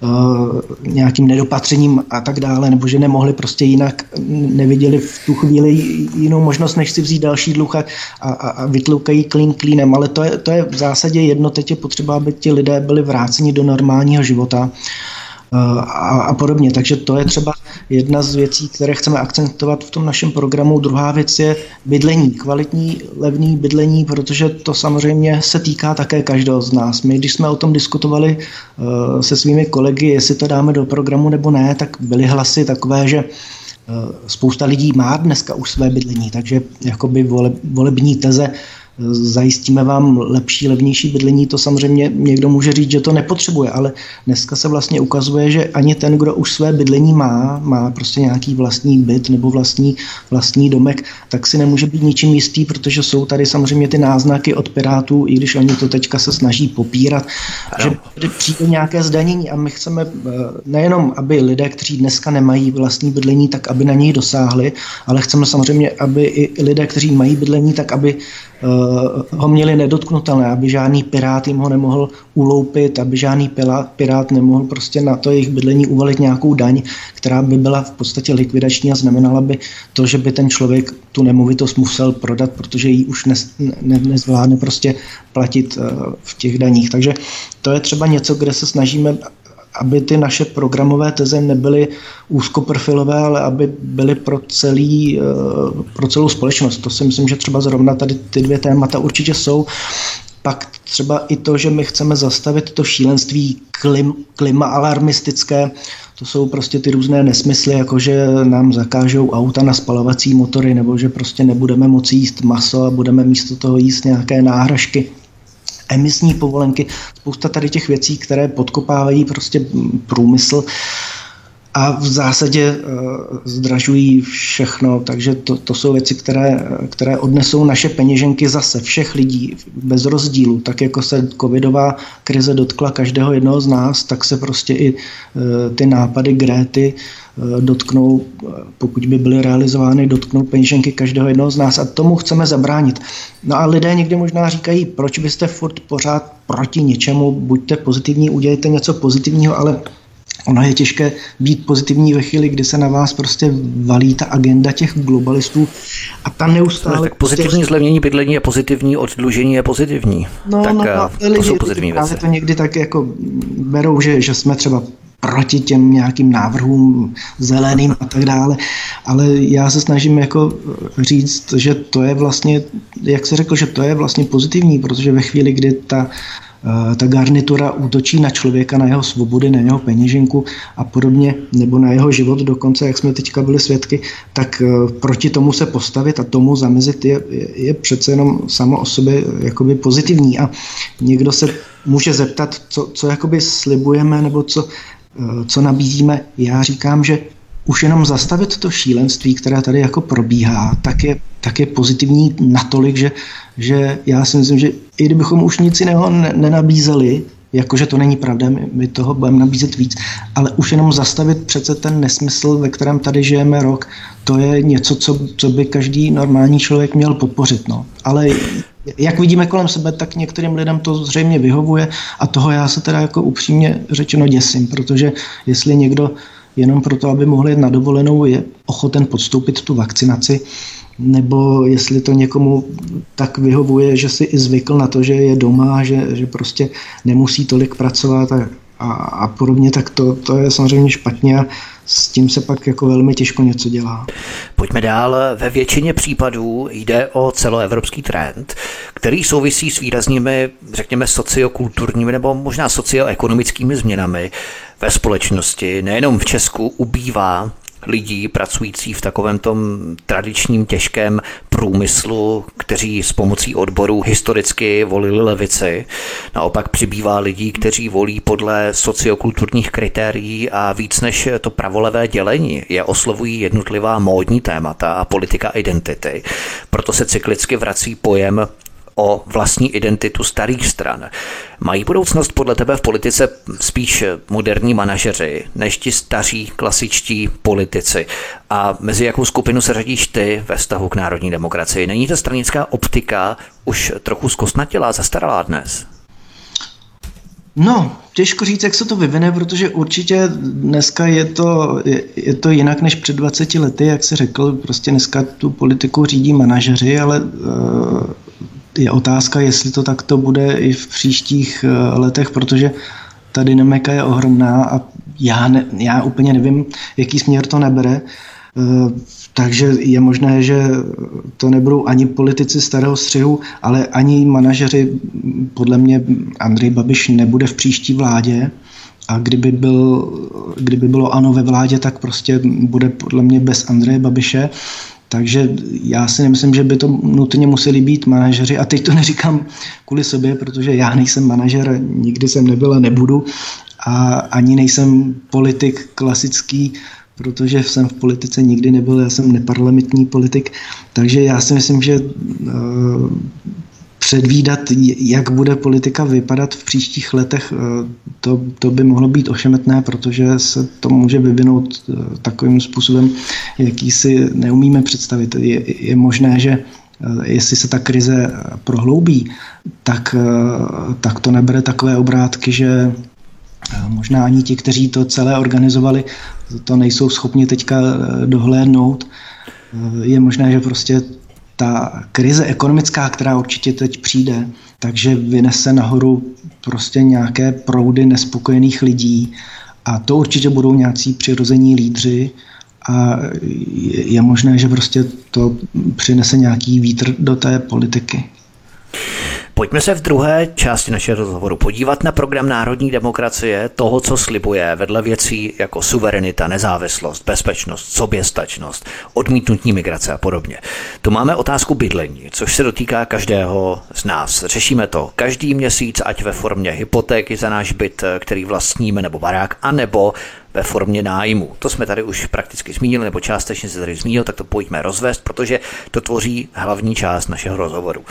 Speaker 2: Uh, nějakým nedopatřením a tak dále, nebo že nemohli prostě jinak, neviděli v tu chvíli jinou možnost, než si vzít další dluh a, a, a vytloukají klín klínem. Ale to je, to je v zásadě jedno, teď je potřeba, aby ti lidé byli vráceni do normálního života. Uh, a, a podobně. Takže to je třeba jedna z věcí, které chceme akcentovat v tom našem programu. Druhá věc je bydlení, kvalitní, levný bydlení, protože to samozřejmě se týká také každého z nás. My, když jsme o tom diskutovali uh, se svými kolegy, jestli to dáme do programu nebo ne, tak byly hlasy takové, že uh, spousta lidí má dneska už své bydlení, takže jakoby vole, volební teze zajistíme vám lepší, levnější bydlení, to samozřejmě někdo může říct, že to nepotřebuje, ale dneska se vlastně ukazuje, že ani ten, kdo už své bydlení má, má prostě nějaký vlastní byt nebo vlastní, vlastní domek, tak si nemůže být ničím jistý, protože jsou tady samozřejmě ty náznaky od Pirátů, i když oni to teďka se snaží popírat, ano. že přijde nějaké zdanění a my chceme eh, nejenom, aby lidé, kteří dneska nemají vlastní bydlení, tak aby na něj dosáhli, ale chceme samozřejmě, aby i lidé, kteří mají bydlení, tak aby ho měli nedotknutelné, aby žádný pirát jim ho nemohl uloupit, aby žádný pirát nemohl prostě na to jejich bydlení uvalit nějakou daň, která by byla v podstatě likvidační a znamenala by to, že by ten člověk tu nemovitost musel prodat, protože ji už ne, ne, nezvládne prostě platit eh, v těch daních. Takže to je třeba něco, kde se snažíme aby ty naše programové teze nebyly úzkoprofilové, ale aby byly pro, celý, eh, pro celou společnost. To si myslím, že třeba zrovna tady ty dvě témata určitě jsou. Pak třeba i to, že my chceme zastavit to šílenství klim, klima alarmistické, to jsou prostě ty různé nesmysly, jako že nám zakážou auta na spalovací motory, nebo že prostě nebudeme moci jíst maso a budeme místo toho jíst nějaké náhražky emisní povolenky, spousta tady těch věcí, které podkopávají prostě průmysl a v zásadě uh, zdražují všechno, takže to, to jsou věci, které, které odnesou naše peněženky zase všech lidí bez rozdílu. Tak jako se covidová krize dotkla každého jednoho z nás, tak se prostě i uh, ty nápady Gréty uh, dotknou, pokud by byly realizovány, dotknou peněženky každého jednoho z nás a tomu chceme zabránit. No a lidé někdy možná říkají, proč byste furt pořád proti něčemu, buďte pozitivní, udělejte něco pozitivního, ale Ono je těžké být pozitivní ve chvíli, kdy se na vás prostě valí ta agenda těch globalistů a ta neustále... No,
Speaker 1: tak pozitivní prostě... zlevnění bydlení je pozitivní, oddlužení je pozitivní.
Speaker 2: No,
Speaker 1: tak
Speaker 2: no,
Speaker 1: no,
Speaker 2: to lidi, jsou pozitivní věci. to někdy tak jako berou, že, že jsme třeba proti těm nějakým návrhům zeleným a tak dále, ale já se snažím jako říct, že to je vlastně, jak se řekl, že to je vlastně pozitivní, protože ve chvíli, kdy ta Eh, ta garnitura útočí na člověka, na jeho svobody, na jeho peněženku a podobně, nebo na jeho život dokonce, jak jsme teďka byli svědky, tak eh, proti tomu se postavit a tomu zamezit je, je přece jenom samo o sobě jakoby pozitivní. A někdo se může zeptat, co, co jakoby slibujeme nebo co, eh, co nabízíme. Já říkám, že už jenom zastavit to šílenství, které tady jako probíhá, tak je, tak je pozitivní natolik, že, že já si myslím, že i kdybychom už nic jiného nenabízeli, jakože to není pravda, my, my toho budeme nabízet víc, ale už jenom zastavit přece ten nesmysl, ve kterém tady žijeme rok, to je něco, co, co by každý normální člověk měl podpořit. No. Ale jak vidíme kolem sebe, tak některým lidem to zřejmě vyhovuje a toho já se teda jako upřímně řečeno děsím, protože jestli někdo jenom proto, aby mohli jít na dovolenou, je ochoten podstoupit tu vakcinaci, nebo jestli to někomu tak vyhovuje, že si i zvykl na to, že je doma, že, že prostě nemusí tolik pracovat a a, a podobně, tak to, to je samozřejmě špatně a s tím se pak jako velmi těžko něco dělá.
Speaker 1: Pojďme dál. Ve většině případů jde o celoevropský trend, který souvisí s výraznými, řekněme, sociokulturními nebo možná socioekonomickými změnami ve společnosti. Nejenom v Česku ubývá lidí pracující v takovém tom tradičním těžkém průmyslu, kteří s pomocí odborů historicky volili levici. Naopak přibývá lidí, kteří volí podle sociokulturních kritérií a víc než to pravolevé dělení je oslovují jednotlivá módní témata a politika identity. Proto se cyklicky vrací pojem o vlastní identitu starých stran. Mají budoucnost podle tebe v politice spíš moderní manažeři než ti staří klasičtí politici? A mezi jakou skupinu se řadíš ty ve vztahu k národní demokracii? Není ta stranická optika už trochu zkostnatělá, zastaralá dnes?
Speaker 2: No, těžko říct, jak se to vyvine, protože určitě dneska je to, je, je to jinak než před 20 lety, jak se řekl, prostě dneska tu politiku řídí manažeři, ale uh, je otázka, jestli to takto bude i v příštích eh, letech, protože ta dynamika je ohromná a já, ne, já úplně nevím, jaký směr to nebere. Eh, takže je možné, že to nebudou ani politici starého střihu, ale ani manažeři. Podle mě Andrej Babiš nebude v příští vládě. A kdyby, byl, kdyby bylo ano ve vládě, tak prostě bude podle mě bez Andreje Babiše. Takže já si nemyslím, že by to nutně museli být manažeři. A teď to neříkám kvůli sobě, protože já nejsem manažer, nikdy jsem nebyl a nebudu. A ani nejsem politik klasický, protože jsem v politice nikdy nebyl, já jsem neparlamentní politik. Takže já si myslím, že eh, předvídat, jak bude politika vypadat v příštích letech, eh, to, to by mohlo být ošemetné, protože se to může vyvinout eh, takovým způsobem, jaký si neumíme představit. Je, je možné, že eh, jestli se ta krize prohloubí, tak, tak to nebere takové obrátky, že možná ani ti, kteří to celé organizovali, to nejsou schopni teďka dohlédnout. Je možné, že prostě ta krize ekonomická, která určitě teď přijde, takže vynese nahoru prostě nějaké proudy nespokojených lidí a to určitě budou nějací přirození lídři a je možné, že prostě to přinese nějaký vítr do té politiky.
Speaker 1: Pojďme se v druhé části našeho rozhovoru podívat na program národní demokracie, toho, co slibuje vedle věcí jako suverenita, nezávislost, bezpečnost, soběstačnost, odmítnutí migrace a podobně. Tu máme otázku bydlení, což se dotýká každého z nás. Řešíme to každý měsíc, ať ve formě hypotéky za náš byt, který vlastníme, nebo barák, anebo ve formě nájmu. To jsme tady už prakticky zmínili, nebo částečně se tady zmínil, tak to pojďme rozvést, protože to tvoří hlavní část našeho rozhovoru.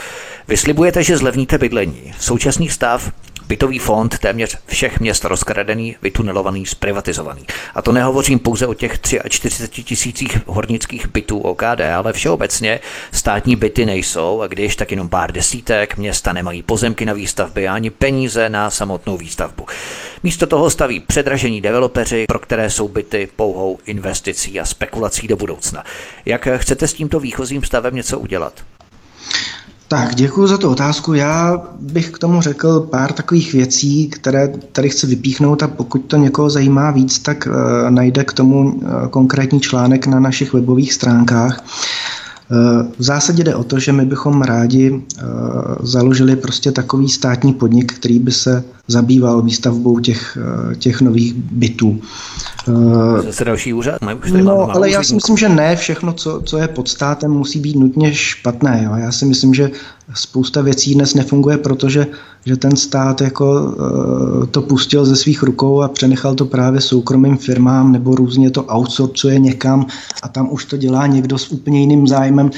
Speaker 1: Vyslibujete, že zlevníte bydlení. Současný stav bytový fond téměř všech měst rozkradený, vytunelovaný, zprivatizovaný. A to nehovořím pouze o těch 43 tisících hornických bytů OKD, ale všeobecně státní byty nejsou a když tak jenom pár desítek, města nemají pozemky na výstavby ani peníze na samotnou výstavbu. Místo toho staví předražení developeři, pro které jsou byty pouhou investicí a spekulací do budoucna. Jak chcete s tímto výchozím stavem něco udělat?
Speaker 2: Tak, děkuji za tu otázku. Já bych k tomu řekl pár takových věcí, které tady chci vypíchnout a pokud to někoho zajímá víc, tak uh, najde k tomu uh, konkrétní článek na našich webových stránkách. V zásadě jde o to, že my bychom rádi založili prostě takový státní podnik, který by se zabýval výstavbou těch, těch nových bytů.
Speaker 1: Zase další úřad?
Speaker 2: No, ale já si myslím, že ne všechno, co, co je pod státem, musí být nutně špatné. Jo. Já si myslím, že spousta věcí dnes nefunguje, protože že ten stát jako uh, to pustil ze svých rukou a přenechal to právě soukromým firmám nebo různě to outsourcuje někam a tam už to dělá někdo s úplně jiným zájmem,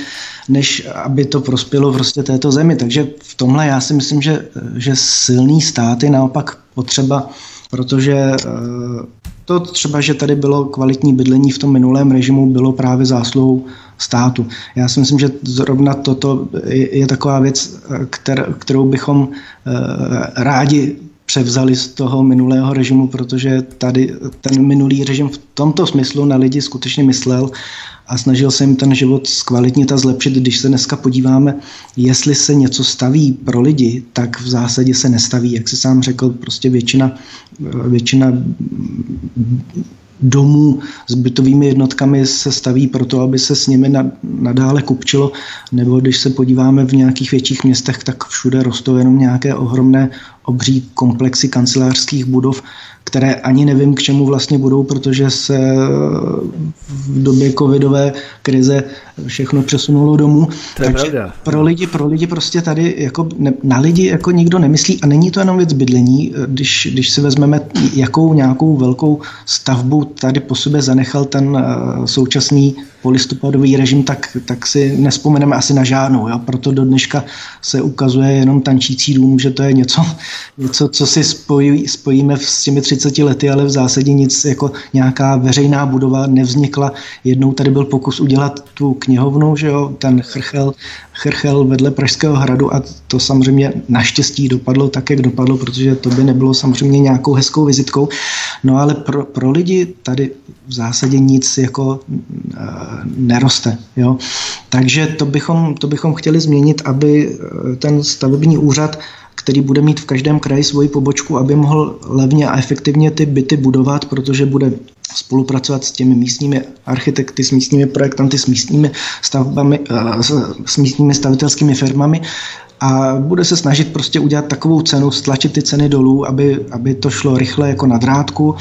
Speaker 2: než aby to prospělo prostě této zemi. Takže v tomhle já si myslím, že, že silný stát je naopak potřeba, protože uh, to třeba, že tady bylo kvalitní bydlení v tom minulém režimu, bylo právě zásluhou státu. Já si myslím, že zrovna toto je, taková věc, kter, kterou bychom e, rádi převzali z toho minulého režimu, protože tady ten minulý režim v tomto smyslu na lidi skutečně myslel a snažil se jim ten život zkvalitnit a zlepšit. Když se dneska podíváme, jestli se něco staví pro lidi, tak v zásadě se nestaví. Jak si sám řekl, prostě většina, většina domů s bytovými jednotkami se staví proto, aby se s nimi nadále kupčilo, nebo když se podíváme v nějakých větších městech, tak všude rostou jenom nějaké ohromné obří komplexy kancelářských budov, které ani nevím, k čemu vlastně budou, protože se v době covidové krize všechno přesunulo domů.
Speaker 1: To Takže pravda.
Speaker 2: pro lidi, pro lidi prostě tady jako ne, na lidi jako nikdo nemyslí a není to jenom věc bydlení, když, když si vezmeme, jakou nějakou velkou stavbu tady po sobě zanechal ten uh, současný polistopadový režim, tak, tak si nespomeneme asi na žádnou. Jo? Proto do dneška se ukazuje jenom tančící dům, že to je něco, něco co si spojí, spojíme s těmi 30 lety, ale v zásadě nic jako nějaká veřejná budova nevznikla. Jednou tady byl pokus udělat tu knihovnu, že jo, ten chrchel, chrchel vedle Pražského hradu a to samozřejmě naštěstí dopadlo tak, jak dopadlo, protože to by nebylo samozřejmě nějakou hezkou vizitkou. No ale pro, pro lidi tady v zásadě nic jako e, neroste. Jo? Takže to bychom, to bychom chtěli změnit, aby eh, ten stavební úřad který bude mít v každém kraji svoji pobočku, aby mohl levně a efektivně ty byty budovat, protože bude spolupracovat s těmi místními architekty, s místními projektanty, s místními stavbami, eh, s místními stavitelskými firmami a bude se snažit prostě udělat takovou cenu, stlačit ty ceny dolů, aby, aby to šlo rychle jako na drátku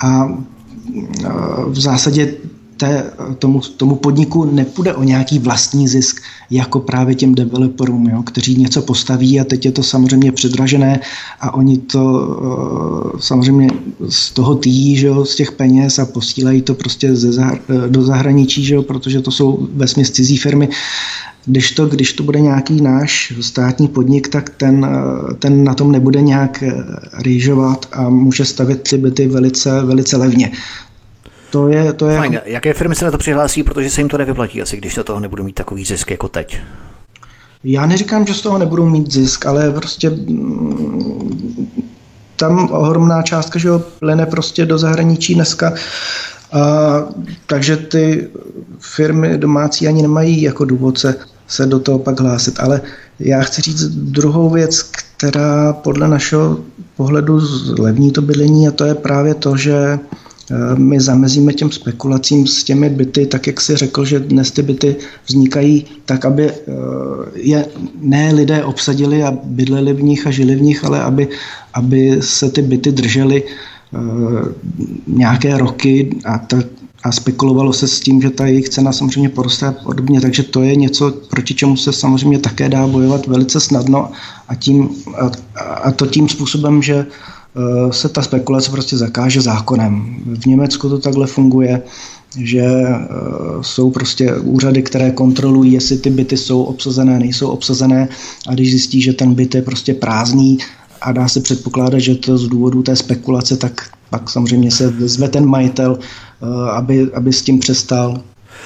Speaker 2: a eh, v zásadě té, tomu, tomu podniku nepůjde o nějaký vlastní zisk, jako právě těm developerům, jo, kteří něco postaví a teď je to samozřejmě předražené a oni to uh, samozřejmě z toho týjí, že jo, z těch peněz a posílají to prostě ze zahr- do zahraničí, že jo, protože to jsou ve cizí firmy. Když to, když to bude nějaký náš státní podnik, tak ten, eh, ten na tom nebude nějak eh, rýžovat a může stavět ty byty velice, velice levně.
Speaker 1: To je, to je Fajn. Jako... Jaké firmy se na to přihlásí, protože se jim to nevyplatí asi, když to toho nebudou mít takový zisk jako teď?
Speaker 2: Já neříkám, že z toho nebudou mít zisk, ale prostě mm, tam ohromná částka, že jo, plyne prostě do zahraničí dneska. A, takže ty firmy domácí ani nemají jako důvod se, se do toho pak hlásit. Ale já chci říct druhou věc, která podle našeho pohledu zlevní to bydlení a to je právě to, že my zamezíme těm spekulacím s těmi byty, tak jak si řekl, že dnes ty byty vznikají tak, aby eh, je ne lidé obsadili a bydleli v nich a žili v nich, ale aby, aby se ty byty držely eh, nějaké roky a, ta, a spekulovalo se s tím, že ta jejich cena samozřejmě poroste a podobně, takže to je něco, proti čemu se samozřejmě také dá bojovat velice snadno a, tím, a, a to tím způsobem, že Eh, se ta spekulace prostě zakáže zákonem. V Německu to takhle funguje, že eh, jsou prostě úřady, které kontrolují, jestli ty byty jsou obsazené, nejsou obsazené a když zjistí, že ten byt je prostě prázdný a dá se předpokládat, že to z důvodu té spekulace, tak pak samozřejmě se vezme ten majitel, eh, aby, aby s tím přestal.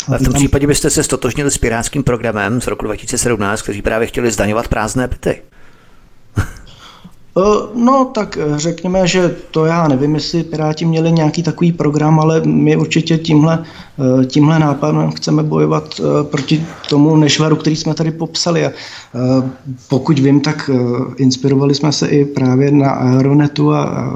Speaker 1: Ale v tom případě byste se stotožnili s pirátským programem z roku 2017, kteří právě chtěli zdaňovat prázdné byty.
Speaker 2: Eh, no, tak eh, řekněme, že to já nevím, jestli Piráti měli nějaký takový program, ale my určitě tímhle, eh, tímhle nápadem chceme bojovat proti tomu nešvaru, který jsme tady popsali. A pokud vím, tak inspirovali jsme se i právě na Aeronetu a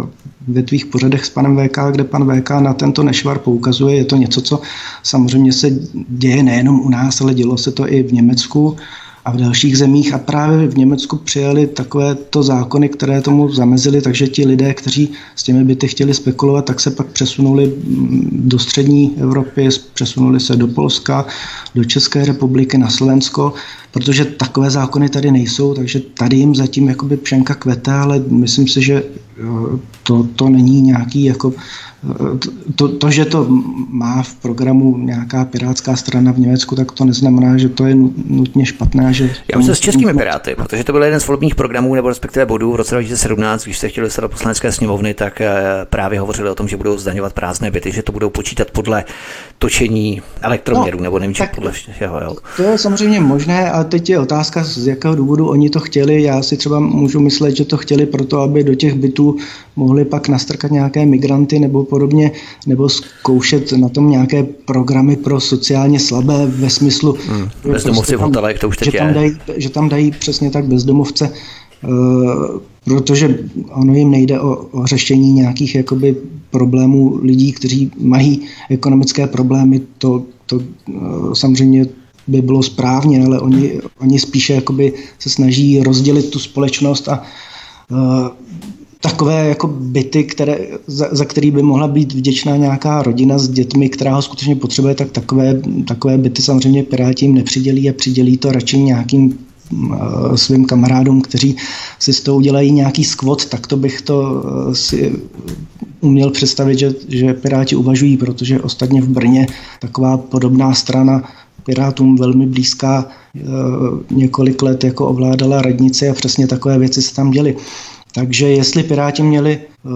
Speaker 2: ve tvých pořadech s panem VK, kde pan VK na tento nešvar poukazuje. Je to něco, co samozřejmě se děje nejenom u nás, ale dělo se to i v Německu a v dalších zemích a právě v Německu přijali takovéto zákony, které tomu zamezily, takže ti lidé, kteří s těmi byty chtěli spekulovat, tak se pak přesunuli mm, do střední Evropy, přesunuli se do Polska, do České republiky, na Slovensko, protože takové zákony tady nejsou, takže tady jim zatím jakoby pšenka kvete, ale myslím si, že to, to není nějaký jako to, to, že to má v programu nějaká pirátská strana v Německu, tak to neznamená, že to je nutně špatné. Že
Speaker 1: Já myslím s českými piráty, protože to byl jeden z volebních programů nebo respektive bodů v roce 2017, když se chtěli dostat do poslanecké sněmovny, tak eh, právě hovořili o tom, že budou zdaňovat prázdné byty, že to budou počítat podle točení elektroměru, no, nebo nevím, tak, podle všeho. Jo.
Speaker 2: To je samozřejmě možné a teď je otázka, z jakého důvodu oni to chtěli. Já si třeba můžu myslet, že to chtěli proto, aby do těch bytů mohli pak nastrkat nějaké migranty nebo podobně, nebo zkoušet na tom nějaké programy pro sociálně slabé ve smyslu...
Speaker 1: Hmm, bezdomovci v hotelech, to už teď
Speaker 2: že tam, dají, že tam dají přesně tak bezdomovce, Uh, protože ono jim nejde o, o řešení nějakých jakoby problémů lidí, kteří mají ekonomické problémy, to, to uh, samozřejmě by bylo správně, ale oni, oni spíše jakoby se snaží rozdělit tu společnost a uh, takové jako byty, které, za, za který by mohla být vděčná nějaká rodina s dětmi, která ho skutečně potřebuje, tak takové, takové byty samozřejmě Piráti jim nepřidělí a přidělí to radši nějakým uh, svým kamarádům, kteří si s tou udělají nějaký skvot, tak to bych to uh, si uměl představit, že, že Piráti uvažují, protože ostatně v Brně taková podobná strana Pirátům velmi blízká uh, několik let jako ovládala radnice a přesně takové věci se tam děly. Takže jestli Piráti měli uh,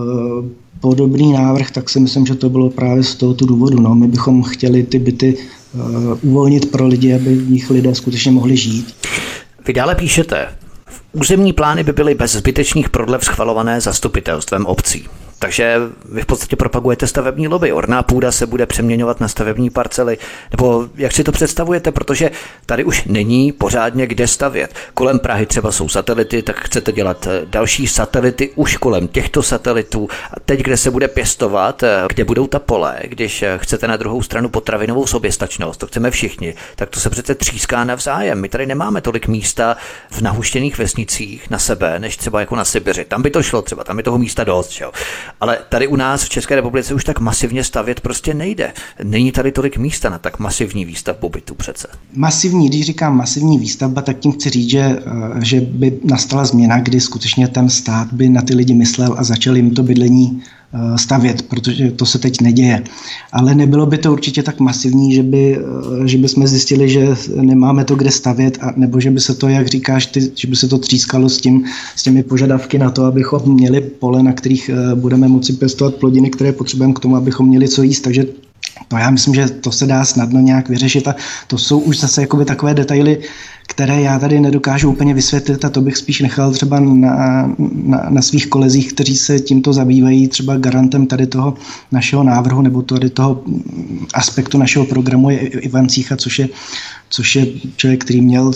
Speaker 2: podobný návrh, tak si myslím, že to bylo právě z tohoto důvodu. No, my bychom chtěli ty byty uh, uvolnit pro lidi, aby v nich lidé skutečně mohli žít.
Speaker 1: Vy dále píšete, Územní plány by byly bez zbytečných prodlev schvalované zastupitelstvem obcí. Takže vy v podstatě propagujete stavební lobby. Orná půda se bude přeměňovat na stavební parcely. Nebo jak si to představujete? Protože tady už není pořádně kde stavět. Kolem Prahy třeba jsou satelity, tak chcete dělat eh, další satelity už kolem těchto satelitů. A teď, kde se bude pěstovat, eh, kde budou ta pole, když eh, chcete na druhou stranu potravinovou soběstačnost, to chceme všichni, tak to se přece tříská navzájem. My tady nemáme tolik místa v nahuštěných vesnicích na sebe, než třeba jako na Sibiři. Tam by to šlo třeba, tam je toho místa dost. Jo. Ale tady u nás v České republice už tak masivně stavět prostě nejde. Není tady tolik místa na tak masivní výstavbu bytu přece.
Speaker 2: Masivní, když říkám masivní výstavba, tak tím chci říct, že, eh, že by nastala změna, kdy skutečně ten stát by na ty lidi myslel a začal jim to bydlení stavět, protože to se teď neděje. Ale nebylo by to určitě tak masivní, že by, eh, že by jsme zjistili, že nemáme to kde stavět, a, nebo že by se to, jak říkáš, ty, že by se to třískalo s, tím, s těmi požadavky na to, abychom měli pole, na kterých eh, budeme moci pěstovat plodiny, které potřebujeme k tomu, abychom měli co jíst. Takže to já myslím, že to se dá snadno nějak vyřešit a to jsou už zase jakoby takové detaily, které já tady nedokážu úplně vysvětlit a to bych spíš nechal třeba na, na, na svých kolezích, kteří se tímto zabývají, třeba garantem tady toho našeho návrhu nebo tady toho aspektu našeho programu je Ivan Cícha, což je, což je člověk, který měl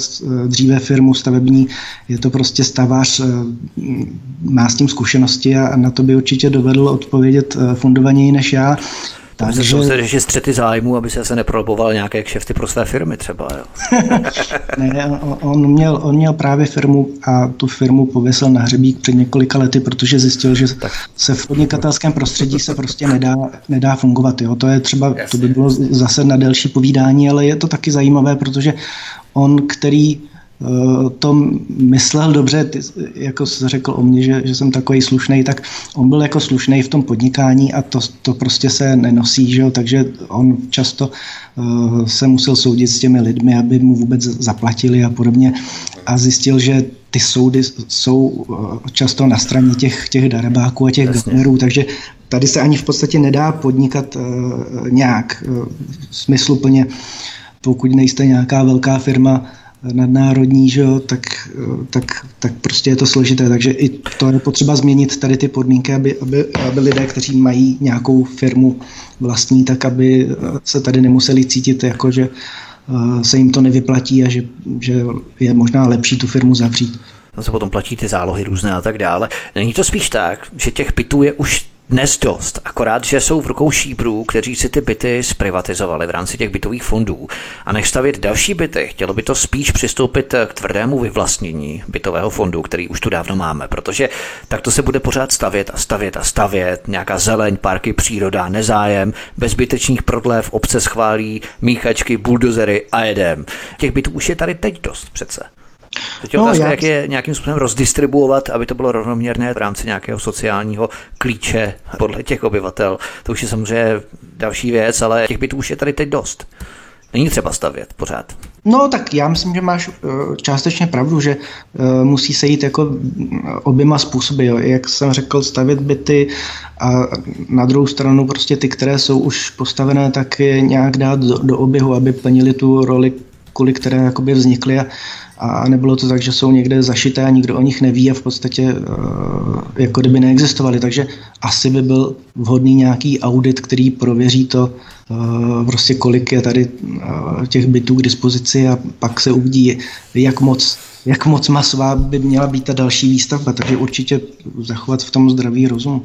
Speaker 2: dříve firmu stavební, je to prostě stavář, má s tím zkušenosti a na to by určitě dovedl odpovědět fundovaněji než já.
Speaker 1: Takže se řešit střety zájmu, aby se se neproboval nějaké kšefty pro své firmy třeba. Jo.
Speaker 2: ne, on měl, on měl právě firmu a tu firmu pověsil na hřebík před několika lety, protože zjistil, že tak. se v podnikatelském prostředí se prostě nedá, nedá fungovat. Jo. To je třeba, Jasně. to by bylo zase na delší povídání, ale je to taky zajímavé, protože on, který to myslel dobře, ty, jako jsi řekl o mně, že, že jsem takový slušný, tak on byl jako slušný v tom podnikání a to, to prostě se nenosí, že jo? takže on často uh, se musel soudit s těmi lidmi, aby mu vůbec zaplatili a podobně. A zjistil, že ty soudy jsou uh, často na straně těch, těch darebáků a těch gaunerů, takže tady se ani v podstatě nedá podnikat uh, nějak uh, smysluplně, pokud nejste nějaká velká firma, nadnárodní, že jo, tak, tak, tak prostě je to složité. Takže i to je potřeba změnit tady ty podmínky, aby, aby, aby lidé, kteří mají nějakou firmu vlastní, tak aby se tady nemuseli cítit jako, že eh, se jim to nevyplatí a že, že je možná lepší tu firmu zavřít.
Speaker 1: No se potom platí ty zálohy různé a tak dále. Není to spíš tak, že těch bytů je už dnes dost, akorát, že jsou v rukou šíbrů, kteří si ty byty zprivatizovali v rámci těch bytových fondů. A než stavět další byty, chtělo by to spíš přistoupit k tvrdému vyvlastnění bytového fondu, který už tu dávno máme, protože tak to se bude pořád stavět a stavět a stavět, nějaká zeleň, parky, příroda, nezájem, bez zbytečných prodlev, obce schválí, míchačky, buldozery a jedem. Těch bytů už je tady teď dost přece. Teď je no, otázka, jak je nějakým způsobem rozdistribuovat, aby to bylo rovnoměrné v rámci nějakého sociálního klíče podle těch obyvatel. To už je samozřejmě další věc, ale těch bytů už je tady teď dost. Není třeba stavět pořád.
Speaker 2: No tak já myslím, že máš eh, částečně pravdu, že eh, musí se jít jako oběma způsoby. Jo. Jak jsem řekl, stavět byty a na druhou stranu prostě ty, které jsou už postavené, tak je nějak dát do, do oběhu, aby plnili tu roli, kvůli které jakoby vznikly a, a nebylo to tak, že jsou někde zašité a nikdo o nich neví a v podstatě uh, jako kdyby neexistovaly. Takže asi by byl vhodný nějaký audit, který prověří to, uh, prostě kolik je tady uh, těch bytů k dispozici a pak se uvidí, jak moc jak moc masová by měla být ta další výstavba, takže určitě zachovat v tom zdravý rozum.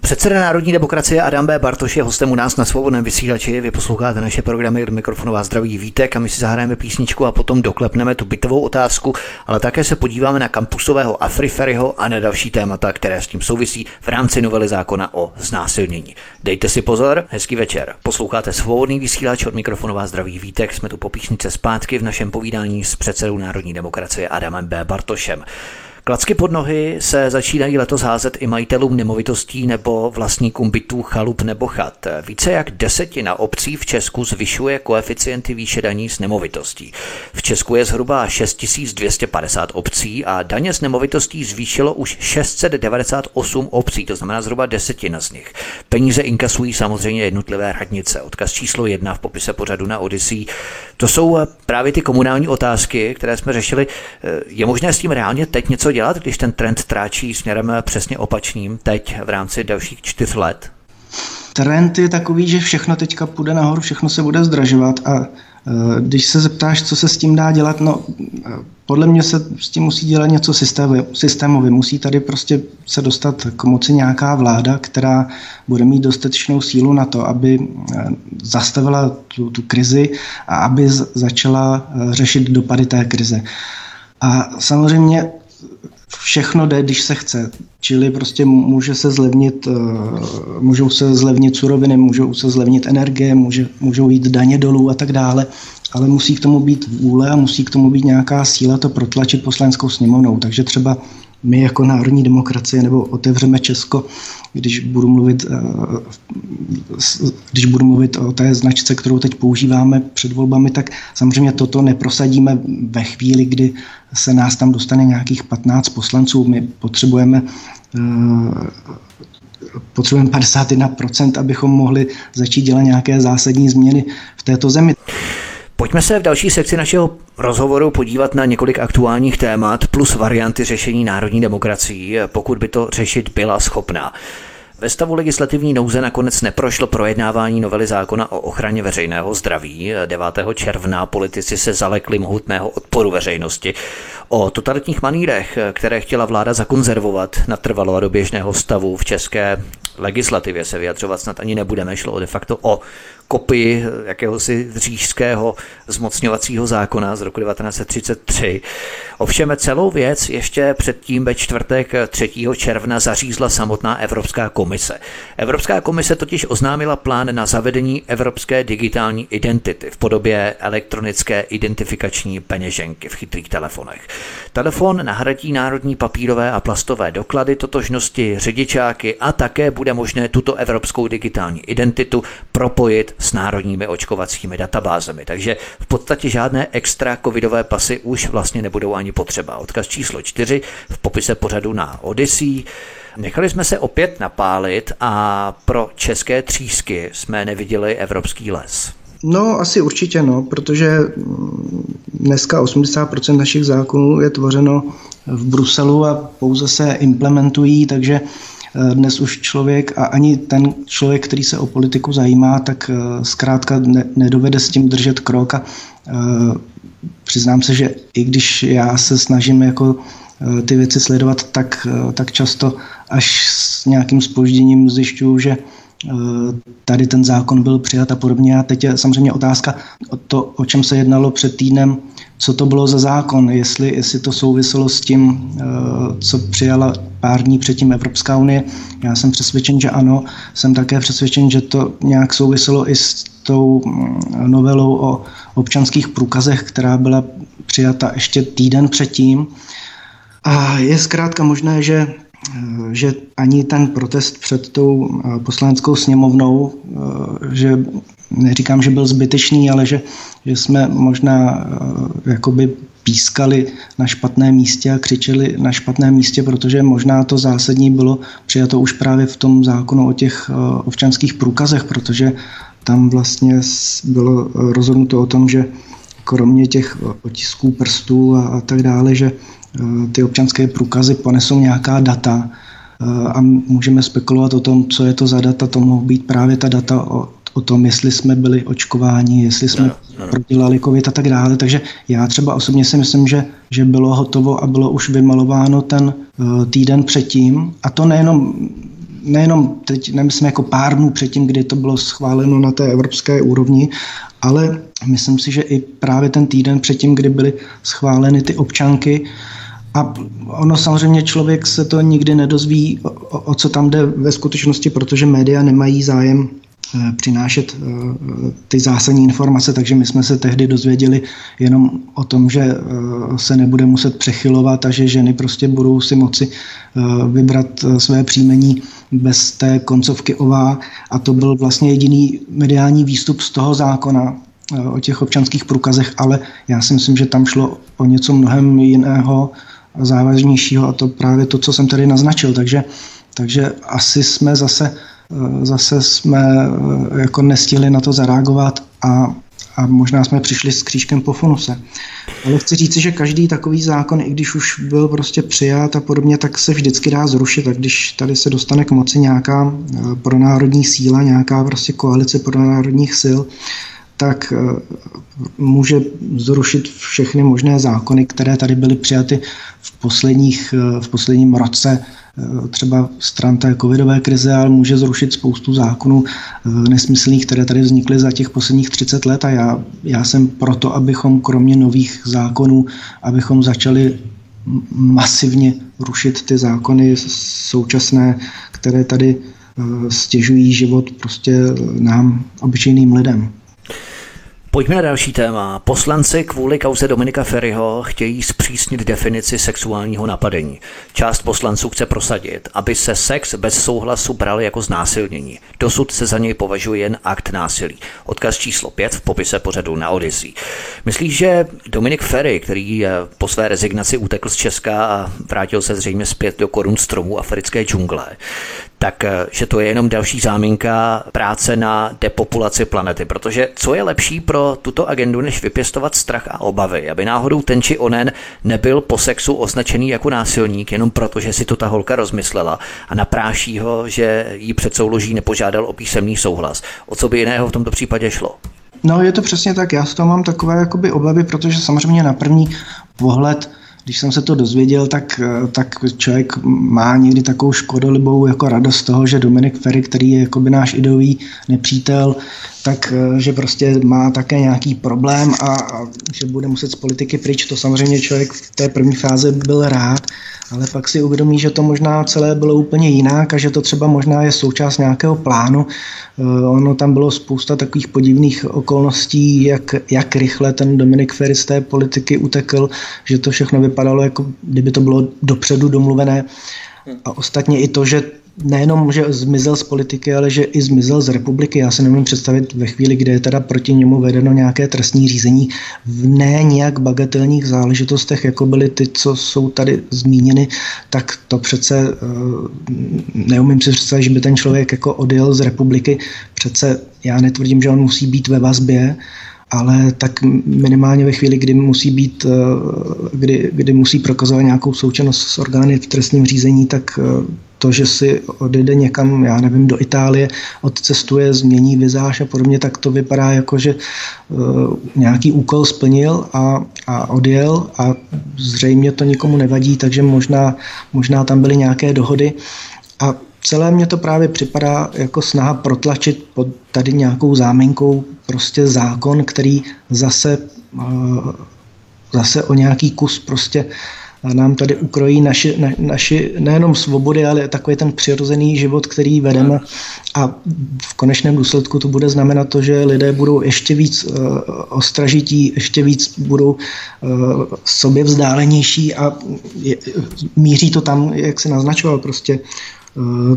Speaker 1: Předseda Národní demokracie Adam B. Bartoš je hostem u nás na svobodném vysílači. Vy posloucháte naše programy od mikrofonu vás zdraví Vítek a my si zahrajeme písničku a potom doklepneme tu bytovou otázku, ale také se podíváme na kampusového Afriferyho a na další témata, které s tím souvisí v rámci novely zákona o znásilnění. Dejte si pozor, hezký večer. Posloucháte svobodný vysílač od mikrofonu vás zdraví Vítek. Jsme tu po písnice zpátky v našem povídání s předsedou Národní demokracie Adamem B. Bartošem. Klacky pod nohy se začínají letos házet i majitelům nemovitostí nebo vlastníkům bytů, chalup nebo chat. Více jak desetina obcí v Česku zvyšuje koeficienty výše daní z nemovitostí. V Česku je zhruba 6250 obcí a daně z nemovitostí zvýšilo už 698 obcí, to znamená zhruba desetina z nich. Peníze inkasují samozřejmě jednotlivé radnice. Odkaz číslo jedna v popise pořadu na Odyssey. To jsou právě ty komunální otázky, které jsme řešili. Je možné s tím reálně teď něco dělat? když ten trend tráčí směrem přesně opačným teď v rámci dalších čtyř let?
Speaker 2: Trend je takový, že všechno teďka půjde nahoru, všechno se bude zdražovat a když se zeptáš, co se s tím dá dělat, no podle mě se s tím musí dělat něco systémově. Musí tady prostě se dostat k moci nějaká vláda, která bude mít dostatečnou sílu na to, aby e, zastavila tu, tu krizi a aby začala řešit dopady té krize. A samozřejmě všechno jde, když se chce. Čili prostě může se zlevnit, eh, můžou se zlevnit suroviny, můžou se zlevnit energie, může, můžou jít daně dolů a tak dále, ale musí k tomu být vůle a musí k tomu být nějaká síla to protlačit poslaneckou sněmovnou. Takže třeba my jako národní demokracie nebo otevřeme Česko, když budu mluvit, eh, když budu mluvit o té značce, kterou teď používáme před volbami, tak samozřejmě toto neprosadíme ve chvíli, kdy se nás tam dostane nějakých 15 poslanců. My potřebujeme eh, potřebujeme 51%, abychom mohli začít dělat nějaké zásadní změny v této zemi.
Speaker 1: Pojďme se v další sekci našeho rozhovoru podívat na několik aktuálních témat plus varianty řešení národní demokracií, pokud by to řešit byla schopná. Ve stavu legislativní nouze nakonec neprošlo projednávání novely zákona o ochraně veřejného zdraví. 9. června politici se zalekli mohutného odporu veřejnosti. O totalitních manírech, které chtěla vláda zakonzervovat, natrvalo a do běžného stavu v české legislativě se vyjadřovat snad ani nebudeme. Šlo de facto o kopii jakéhosi řížského zmocňovacího zákona z roku 1933. Ovšem celou věc ještě předtím ve čtvrtek 3. června zařízla samotná Evropská komise. Evropská komise totiž oznámila plán na zavedení evropské digitální identity v podobě elektronické identifikační peněženky v chytrých telefonech. Telefon nahradí národní papírové a plastové doklady totožnosti, řidičáky a také bude možné tuto evropskou digitální identitu propojit s národními očkovacími databázemi. Takže v podstatě žádné extra covidové pasy už vlastně nebudou ani potřeba. Odkaz číslo 4 v popise pořadu na Odyssey. Nechali jsme se opět napálit a pro české třísky jsme neviděli evropský les.
Speaker 2: No, asi určitě no, protože dneska 80% našich zákonů je tvořeno v Bruselu a pouze se implementují, takže dnes už člověk a ani ten člověk, který se o politiku zajímá, tak eh, zkrátka ne, nedovede s tím držet krok a eh, přiznám se, že i když já se snažím jako ty věci sledovat, tak, tak často až s nějakým spožděním zjišťuju, že tady ten zákon byl přijat a podobně. A teď je samozřejmě otázka to, o čem se jednalo před týdnem, co to bylo za zákon, jestli, jestli to souviselo s tím, eh, co přijala pár dní předtím Evropská unie. Já jsem přesvědčen, že ano. Jsem také přesvědčen, že to nějak souviselo i s tou mm, novelou o občanských průkazech, která byla přijata ještě týden předtím. A je zkrátka možné, že že ani ten protest před tou poslaneckou sněmovnou, že neříkám, že byl zbytečný, ale že, že jsme možná jakoby pískali na špatném místě a křičeli na špatném místě, protože možná to zásadní bylo přijato už právě v tom zákonu o těch občanských průkazech, protože tam vlastně bylo rozhodnuto o tom, že kromě těch otisků prstů a, a tak dále, že ty občanské průkazy ponesou nějaká data e, a můžeme spekulovat o tom, co je to za data. To mohou být právě ta data o, o tom, jestli jsme byli očkováni, jestli jsme no, no. prodělali covid a tak dále. Takže já třeba osobně si myslím, že, že bylo hotovo a bylo už vymalováno ten uh, týden předtím. A to nejenom nejenom teď nemyslím jako pár dnů předtím, kdy to bylo schváleno na té evropské úrovni, ale myslím si, že i právě ten týden předtím, kdy byly schváleny ty občanky, a ono samozřejmě člověk se to nikdy nedozví, o, o co tam jde ve skutečnosti, protože média nemají zájem Eh, přinášet eh, ty zásadní informace, takže my jsme se tehdy dozvěděli jenom o tom, že eh, se nebude muset přechylovat a že ženy prostě budou si moci vybrat své příjmení bez té koncovky ová a. To byl vlastně jediný mediální výstup z toho zákona o těch občanských průkazech, ale já si myslím, že tam šlo o něco mnohem jiného, závažnějšího a to právě to, co jsem tady naznačil, takže, takže asi jsme zase Eh, zase jsme eh, jako nestihli na to zareagovat a, a možná jsme přišli s křížkem po funuse. Ale chci říct, že každý takový zákon, i když už byl prostě přijat a podobně, tak se vždycky dá zrušit. A když tady se dostane k moci nějaká eh, pronárodní síla, nějaká prostě koalice pronárodních sil, tak může zrušit všechny možné zákony, které tady byly přijaty v, posledních, v posledním roce Eh, třeba stran té covidové krize, ale může zrušit spoustu zákonů eh, nesmyslných, které tady vznikly za těch posledních 30 let a já, já jsem proto, abychom kromě nových zákonů, abychom začali masivně rušit ty zákony současné, které tady eh, stěžují život prostě nám, obyčejným lidem.
Speaker 1: Pojďme na další téma. Poslanci kvůli kauze Dominika Ferryho chtějí zpřísnit definici sexuálního napadení. Část poslanců chce prosadit, aby se sex bez souhlasu bral jako znásilnění. Dosud se za něj považuje jen akt násilí. Odkaz číslo 5 v popise pořadu na Odyssey. Myslíš, že Dominik Ferry, který eh, po své rezignaci utekl z Česka a vrátil se zřejmě zpět do korun stromů africké džungle, tak eh, že to je jenom další záminka práce na depopulaci planety. Protože co je lepší pro tuto agendu, než vypěstovat strach a obavy, aby náhodou ten či onen nebyl po sexu označený jako násilník, jenom proto, že si to ta holka rozmyslela a napráší ho, že jí před souloží nepožádal o písemný souhlas. O co by jiného v tomto případě šlo?
Speaker 2: No je to přesně tak, já z toho mám takové jakoby obavy, protože samozřejmě na první pohled když jsem se to dozvěděl, tak, eh, tak člověk má někdy takovou škodolibou jako radost toho, že Dominik Ferry, který je jakoby náš ideový nepřítel, tak eh, že prostě má také nějaký problém a, a že bude muset z politiky pryč. To samozřejmě člověk v té první fázi byl rád, ale pak si uvědomí, že to možná celé bylo úplně jinak a že to třeba možná je součást nějakého plánu. Eh, ono tam bylo spousta takových podivných okolností, jak, jak rychle ten Dominik Ferry z té politiky utekl, že to všechno vypadalo, jako kdyby to bylo dopředu domluvené. A ostatně i to, že nejenom, že zmizel z politiky, ale že i zmizel z republiky. Já se nemůžu představit ve chvíli, kdy je teda proti němu vedeno nějaké trestní řízení v ne nějak bagatelních záležitostech, jako byly ty, co jsou tady zmíněny, tak to přece eh, neumím si představit, že by ten člověk jako odjel z republiky. Přece já netvrdím, že on musí být ve vazbě, ale tak minimálně ve chvíli, kdy musí být, eh, kdy, kdy musí prokazovat nějakou součinnost s orgány v trestním řízení, tak eh, to, že si odjede někam, já nevím, do Itálie, odcestuje, změní vizáž a podobně, tak to vypadá jako, že uh, nějaký úkol splnil a, a odjel a zřejmě to nikomu nevadí, takže možná, možná tam byly nějaké dohody. A celé mě to právě připadá jako snaha protlačit pod tady nějakou záminkou prostě zákon, který zase, uh, zase o nějaký kus prostě a nám tady ukrojí naši, na, naši nejenom svobody, ale takový ten přirozený život, který vedeme. A v konečném důsledku to bude znamenat to, že lidé budou ještě víc uh, ostražití, ještě víc budou uh, sobě vzdálenější a je, míří to tam, jak se naznačoval, prostě uh,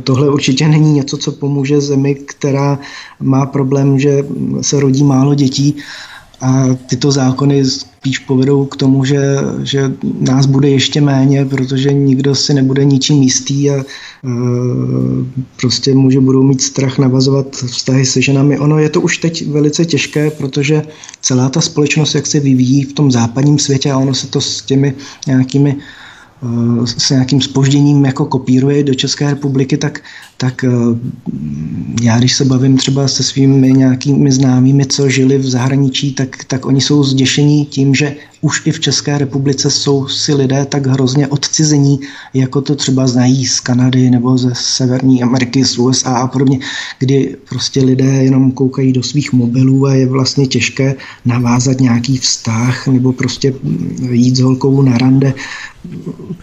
Speaker 2: Tohle určitě není něco, co pomůže zemi, která má problém, že se rodí málo dětí a tyto zákony spíš povedou k tomu, že, že nás bude ještě méně, protože nikdo si nebude ničím jistý a e, prostě muži budou mít strach navazovat vztahy se ženami. Ono je to už teď velice těžké, protože celá ta společnost, jak se vyvíjí v tom západním světě a ono se to s těmi nějakými Eh, s nějakým spožděním jako kopíruje do České republiky, tak, tak eh, já když se bavím třeba se svými nějakými známými, co žili v zahraničí, tak, tak oni jsou zděšení tím, že už i v České republice jsou si lidé tak hrozně odcizení, jako to třeba znají z Kanady nebo ze Severní Ameriky, z USA a podobně, kdy prostě lidé jenom koukají do svých mobilů a je vlastně těžké navázat nějaký vztah nebo prostě jít s holkou na rande.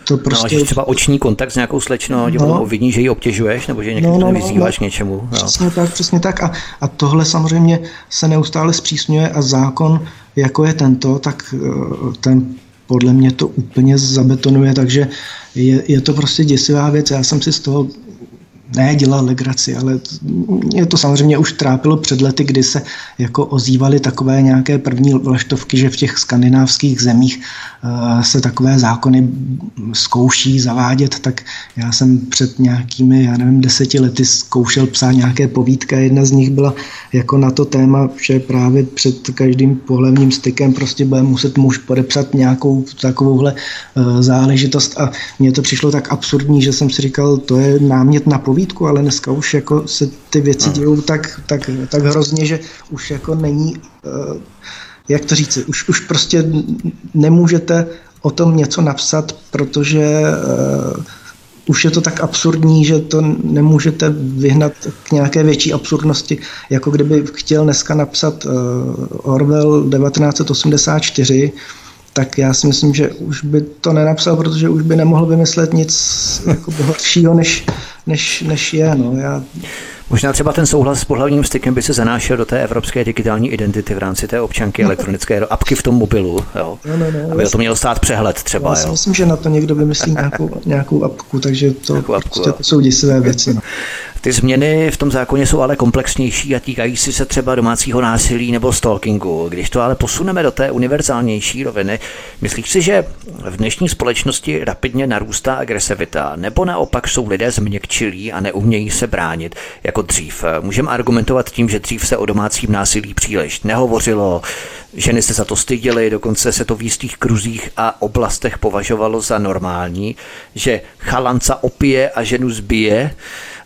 Speaker 1: To prostě... No, třeba oční kontakt s nějakou slečnou, no. vidí, že ji obtěžuješ, nebo že někdo no, no, vyzýváš no, k něčemu.
Speaker 2: No. Přesně tak, přesně tak. A, a tohle samozřejmě se neustále zpřísňuje a zákon jako je tento, tak eh, ten podle mě to úplně zabetonuje, takže je, je to prostě děsivá věc. Já jsem si z toho ne dělal legraci, ale mě to samozřejmě už trápilo před lety, kdy se jako ozývaly takové nějaké první vlaštovky, že v těch skandinávských zemích uh, se takové zákony zkouší zavádět, tak já jsem před nějakými, já nevím, deseti lety zkoušel psát nějaké povídka. Jedna z nich byla jako na to téma, že právě před každým pohlavním stykem prostě bude muset muž podepsat nějakou takovouhle uh, záležitost a mně to přišlo tak absurdní, že jsem si říkal, to je námět na povídku povídku, ale dneska už jako se ty věci dějou tak, tak, tak hrozně, že už jako není, uh, jak to říci, už, už prostě nemůžete o tom něco napsat, protože uh, už je to tak absurdní, že to nemůžete vyhnat k nějaké větší absurdnosti, jako kdyby chtěl dneska napsat uh, Orwell 1984, tak já si myslím, že už by to nenapsal, protože už by nemohl vymyslet nic jako horšího, než, než, než je. No. Já...
Speaker 1: Možná třeba ten souhlas s pohlavním stykem by se zanášel do té evropské digitální identity v rámci té občanky no. elektronické apky v tom mobilu, jo? No, no, no, aby to mělo stát přehled třeba.
Speaker 2: Já si jo? myslím, že na to někdo vymyslí nějakou, nějakou apku, takže to, apku, prostě, to jsou děsivé věci. No.
Speaker 1: Ty změny v tom zákoně jsou ale komplexnější a týkají si se třeba domácího násilí nebo stalkingu. Když to ale posuneme do té univerzálnější roviny, myslíš si, že v dnešní společnosti rapidně narůstá agresivita, nebo naopak jsou lidé změkčilí a neumějí se bránit jako dřív? Můžeme argumentovat tím, že dřív se o domácím násilí příliš nehovořilo, ženy se za to styděly, dokonce se to v jistých kruzích a oblastech považovalo za normální, že chalanca opije a ženu zbije,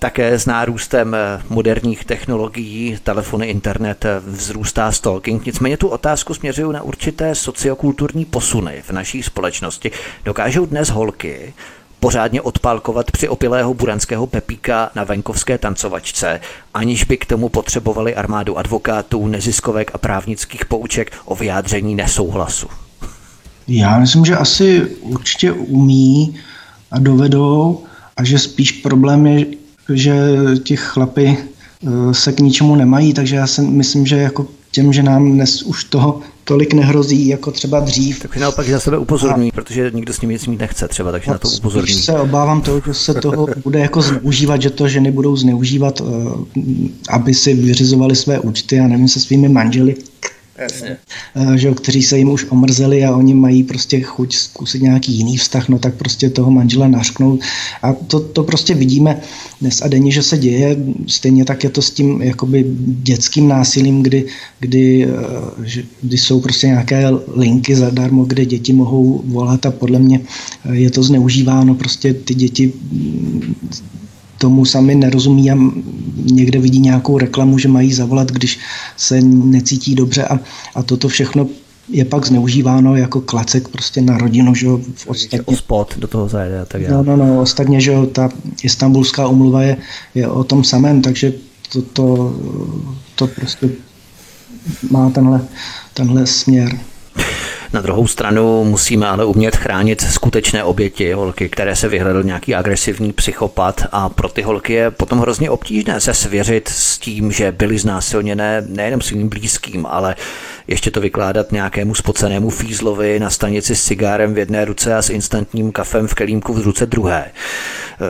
Speaker 1: také s nárůstem eh, moderních technologií, telefony, internet eh, vzrůstá stalking. Nicméně tu otázku směřují na určité sociokulturní posuny v naší společnosti. Dokážou dnes holky pořádně odpálkovat při opilého buranského pepíka na venkovské tancovačce, aniž by k tomu potřebovali armádu advokátů, neziskovek a právnických pouček o vyjádření nesouhlasu.
Speaker 2: Já myslím, že asi určitě umí a dovedou a že spíš problém je, že ti chlapy eh, se k ničemu nemají, takže já si myslím, že jako těm, že nám dnes už toho tolik nehrozí, jako třeba dřív.
Speaker 1: Takže naopak za sebe upozorňují, a... protože nikdo s ním nic mít nechce třeba, takže na to upozorňují.
Speaker 2: se obávám toho, že se toho bude jako zneužívat, že to ženy budou zneužívat, eh, aby si vyřizovali své účty a nevím, se svými manželi Jasně. Eh, že, kteří se jim už omrzeli a oni mají prostě chuť zkusit nějaký jiný vztah, no tak prostě toho manžela nařknout. A to, to prostě vidíme dnes a denně, že se děje. Stejně tak je to s tím jakoby dětským násilím, kdy, kdy, eh, kdy jsou prostě nějaké linky zadarmo, kde děti mohou volat a podle mě eh, je to zneužíváno. Prostě ty děti tomu sami nerozumí a někde vidí nějakou reklamu, že mají zavolat, když se necítí dobře a, a toto všechno je pak zneužíváno jako klacek prostě na rodinu, že v
Speaker 1: ostatně. Spot do toho zajede a tak
Speaker 2: dále. No, no, no, ostatně, že ta istambulská umluva je, je o tom samém, takže to, to, to prostě má tenhle, tenhle směr.
Speaker 1: Na druhou stranu musíme ale umět chránit skutečné oběti, holky, které se vyhledal nějaký agresivní psychopat a pro ty holky je potom hrozně obtížné se svěřit s tím, že byly znásilněné nejenom svým blízkým, ale ještě to vykládat nějakému spocenému fízlovi na stanici s cigárem v jedné ruce a s instantním kafem v kelímku v ruce druhé.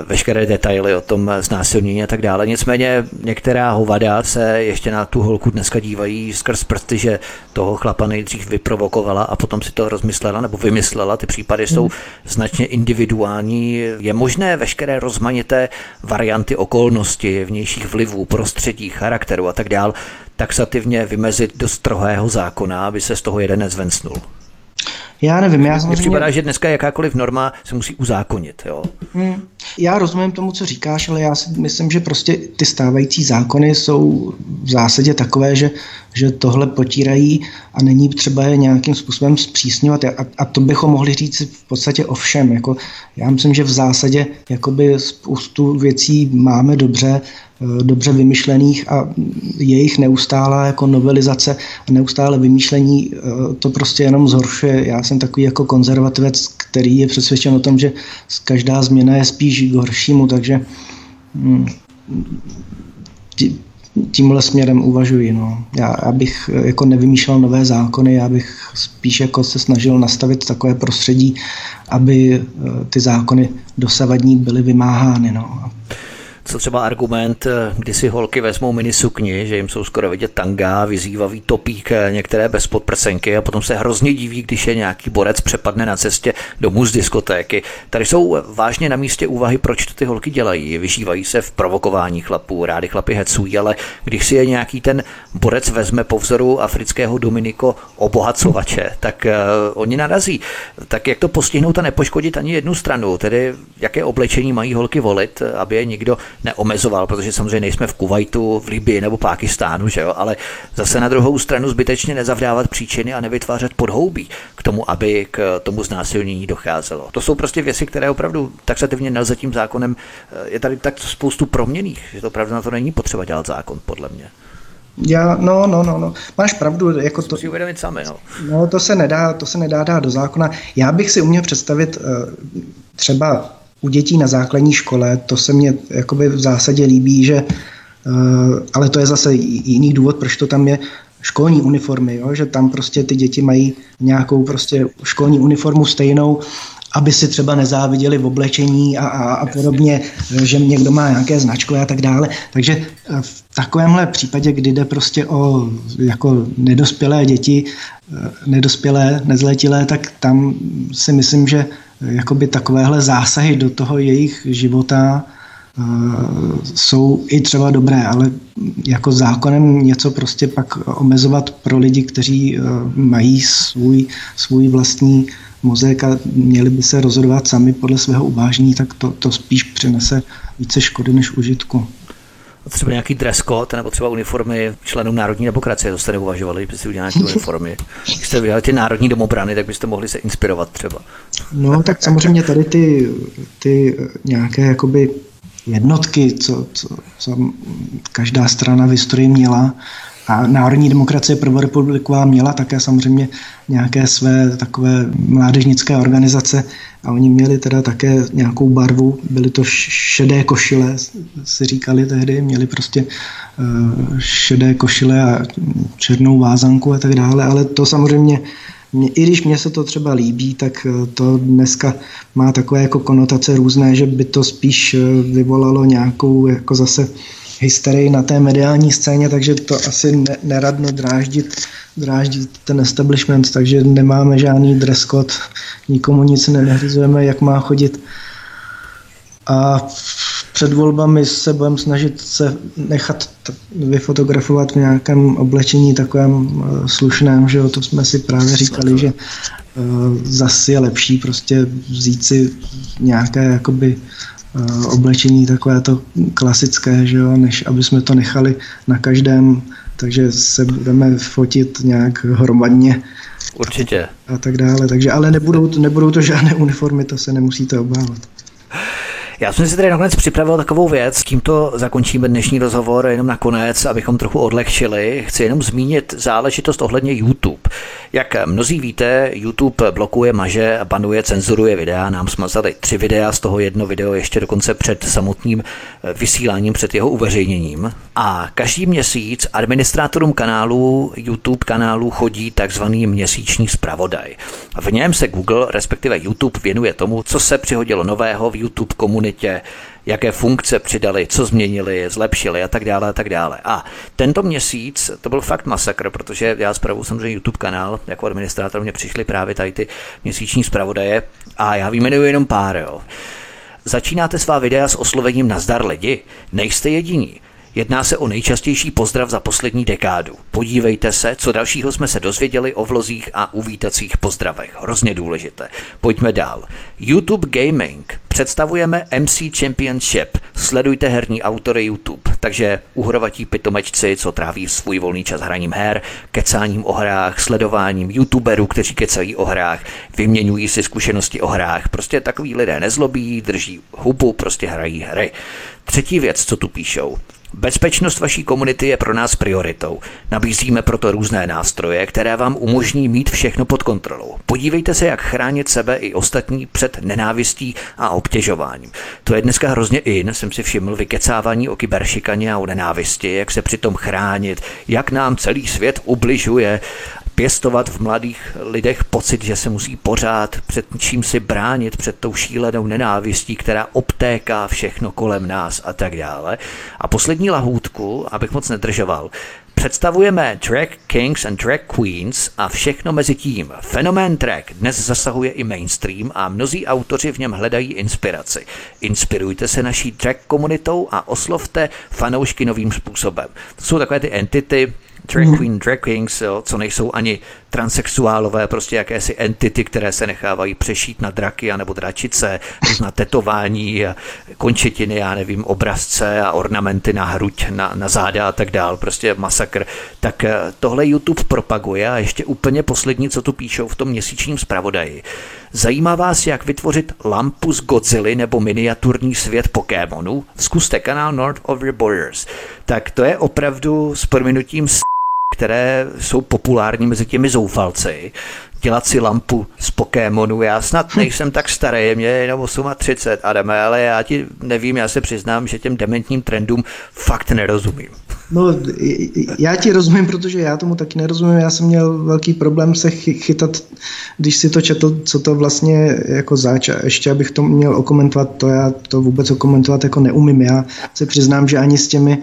Speaker 1: Veškeré detaily o tom znásilnění a tak dále. Nicméně některá hovada se ještě na tu holku dneska dívají skrz prsty, že toho chlapa nejdřív vyprovokovala a potom si to rozmyslela nebo vymyslela. Ty případy jsou značně individuální. Je možné veškeré rozmanité varianty okolnosti, vnějších vlivů, prostředí, charakteru a tak dále taxativně vymezit do strohého zákona, aby se z toho jeden nezvencnul.
Speaker 2: Já nevím, já
Speaker 1: Mně připadá, že dneska jakákoliv norma se musí uzákonit. Jo? Hmm.
Speaker 2: Já rozumím tomu, co říkáš, ale já si myslím, že prostě ty stávající zákony jsou v zásadě takové, že, že tohle potírají a není třeba je nějakým způsobem zpřísňovat. A, a to bychom mohli říct v podstatě o všem. Jako, já myslím, že v zásadě jakoby spoustu věcí máme dobře, dobře vymyšlených a jejich neustálá jako novelizace a neustále vymýšlení eh, to prostě jenom zhoršuje. Já jsem takový jako konzervativec, který je přesvědčen o tom, že každá změna je spíš k horšímu, takže hm, tímhle směrem uvažuji. No. Já, já bych eh, jako nevymýšlel nové zákony, já bych spíš jako se snažil nastavit takové prostředí, aby ty zákony dosavadní byly vymáhány. No
Speaker 1: co třeba argument, eh, kdy si holky vezmou minisukni, že jim jsou skoro vidět tanga, vyzývavý topík, eh, některé bez podprsenky a potom se hrozně diví, když je nějaký borec přepadne na cestě domů z diskotéky. Tady jsou vážně na místě úvahy, proč to ty holky dělají. Vyžívají se v provokování chlapů, rádi chlapy hecují, ale když si je nějaký ten borec vezme po vzoru afrického Dominiko obohacovače, tak uh, oni narazí. Tak jak to postihnout a nepoškodit ani jednu stranu, tedy jaké oblečení mají holky volit, aby je nikdo neomezoval, protože samozřejmě nejsme v Kuwaitu, v Libii nebo Pákistánu, že jo? ale zase na druhou stranu zbytečně nezavdávat příčiny a nevytvářet podhoubí k tomu, aby k tomu znásilnění docházelo. To jsou prostě věci, které opravdu taxativně nelze tím zákonem, eh, je tady tak spoustu proměných, že to opravdu na to není potřeba dělat zákon, podle mě.
Speaker 2: Já, no, no, no, no, máš pravdu, jako to,
Speaker 1: si uvědomit sami, no.
Speaker 2: no. to se nedá, to se nedá dát do zákona. Já bych si uměl představit uh, třeba u dětí na základní škole, to se mně jakoby v zásadě líbí, že eh, ale to je zase jiný důvod, proč to tam je školní uniformy, jo? že tam prostě ty děti mají nějakou prostě školní uniformu stejnou, aby si třeba nezáviděli v oblečení a, a, a podobně, že někdo má nějaké značkové a tak dále. Takže eh, v takovémhle případě, kdy jde prostě o jako nedospělé děti, eh, nedospělé, nezletilé, tak tam si myslím, že jakoby takovéhle zásahy do toho jejich života eh, jsou i třeba dobré, ale jako zákonem něco prostě pak omezovat pro lidi, kteří eh, mají svůj, svůj vlastní mozek a měli by se rozhodovat sami podle svého uvážení, tak to, to spíš přinese více škody než užitku
Speaker 1: třeba nějaký dress code nebo třeba uniformy členů Národní demokracie, to jste neuvažovali, kdybyste si udělali nějaké uniformy. Když jste vyjeli ty Národní domobrany, tak byste mohli se inspirovat třeba.
Speaker 2: No, tak samozřejmě tady ty, ty nějaké jakoby jednotky, co, co, co každá strana v historii měla, a Národní demokracie prvorepubliková měla také samozřejmě nějaké své takové mládežnické organizace a oni měli teda také nějakou barvu, byly to šedé košile, si říkali tehdy, měli prostě eh, šedé košile a černou vázanku a tak dále, ale to samozřejmě mě, i když mně se to třeba líbí, tak eh, to dneska má takové jako konotace různé, že by to spíš eh, vyvolalo nějakou jako zase hysterii na té mediální scéně, takže to asi ne, neradno dráždit, dráždit ten establishment, takže nemáme žádný dress code, nikomu nic nenařizujeme, jak má chodit. A před volbami se budeme snažit se nechat vyfotografovat v nějakém oblečení takovém eh, slušném, že jo, to jsme si právě říkali, že uh, zase je lepší prostě vzít si nějaké jakoby Eh, oblečení takové to klasické, že jo, než aby jsme to nechali na každém, takže se budeme fotit nějak hromadně.
Speaker 1: Určitě.
Speaker 2: A tak dále, takže ale nebudou, nebudou to žádné uniformy, to se nemusíte obávat.
Speaker 1: Já jsem si tady nakonec připravil takovou věc, tímto zakončíme dnešní rozhovor, jenom nakonec, abychom trochu odlehčili. Chci jenom zmínit záležitost ohledně YouTube. Jak mnozí víte, YouTube blokuje, maže, banuje, cenzuruje videa. Nám smazali tři videa, z toho jedno video ještě dokonce před samotným vysíláním, před jeho uveřejněním. A každý měsíc administrátorům kanálů, YouTube kanálů chodí takzvaný měsíční zpravodaj. V něm se Google, respektive YouTube, věnuje tomu, co se přihodilo nového v YouTube komunitě, jaké funkce přidali, co změnili, zlepšili a tak dále a tak dále. A tento měsíc to byl fakt masakr, protože já zpravu samozřejmě YouTube kanál, jako administrátor mě přišly právě tady ty měsíční zpravodaje a já vyjmenuji jenom pár. Jo. Začínáte svá videa s oslovením Nazdar lidi? Nejste jediní. Jedná se o nejčastější pozdrav za poslední dekádu. Podívejte se, co dalšího jsme se dozvěděli o vlozích a uvítacích pozdravech. Hrozně důležité. Pojďme dál. YouTube Gaming. Představujeme MC Championship. Sledujte herní autory YouTube. Takže uhrovatí pitomečci, co tráví svůj volný čas hraním her, kecáním o hrách, sledováním youtuberů, kteří kecají o hrách, vyměňují si zkušenosti o hrách. Prostě takový lidé nezlobí, drží hubu, prostě hrají hry. Třetí věc, co tu píšou. Bezpečnost vaší komunity je pro nás prioritou. Nabízíme proto různé nástroje, které vám umožní mít všechno pod kontrolou. Podívejte se, jak chránit sebe i ostatní před nenávistí a obtěžováním. To je dneska hrozně in, jsem si všiml vykecávání o kyberšikaně a o nenávisti, jak se přitom chránit, jak nám celý svět ubližuje pěstovat v mladých lidech pocit, že se musí pořád před čím si bránit, před tou šílenou nenávistí, která obtéká všechno kolem nás a tak dále. A poslední lahůdku, abych moc nedržoval, Představujeme drag kings and drag queens a všechno mezi tím. Fenomén drag dnes zasahuje i mainstream a mnozí autoři v něm hledají inspiraci. Inspirujte se naší drag komunitou a oslovte fanoušky novým způsobem. To jsou takové ty entity, drag mhm. queen, drag kings, jo, co nejsou ani transexuálové, prostě jakési entity, které se nechávají přešít na draky nebo dračice, na tetování, končetiny, já nevím, obrazce a ornamenty na hruď, na, na záda a tak dál, prostě masakr. Tak eh, tohle YouTube propaguje a ještě úplně poslední, co tu píšou v tom měsíčním zpravodaji. Zajímá vás, jak vytvořit lampu z Godzilla nebo miniaturní svět Pokémonů? Zkuste kanál North of the Borders. Tak to je opravdu s prominutím které jsou populární mezi těmi zoufalci, dělat si lampu z Pokémonu. Já snad nejsem tak starý, mě je jenom 38, Adame, ale já ti nevím, já se přiznám, že těm dementním trendům fakt nerozumím.
Speaker 2: No, já ti rozumím, protože já tomu taky nerozumím. Já jsem měl velký problém se chytat, když si to četl, co to vlastně jako zač. A ještě abych to měl okomentovat, to já to vůbec okomentovat jako neumím. Já se přiznám, že ani s těmi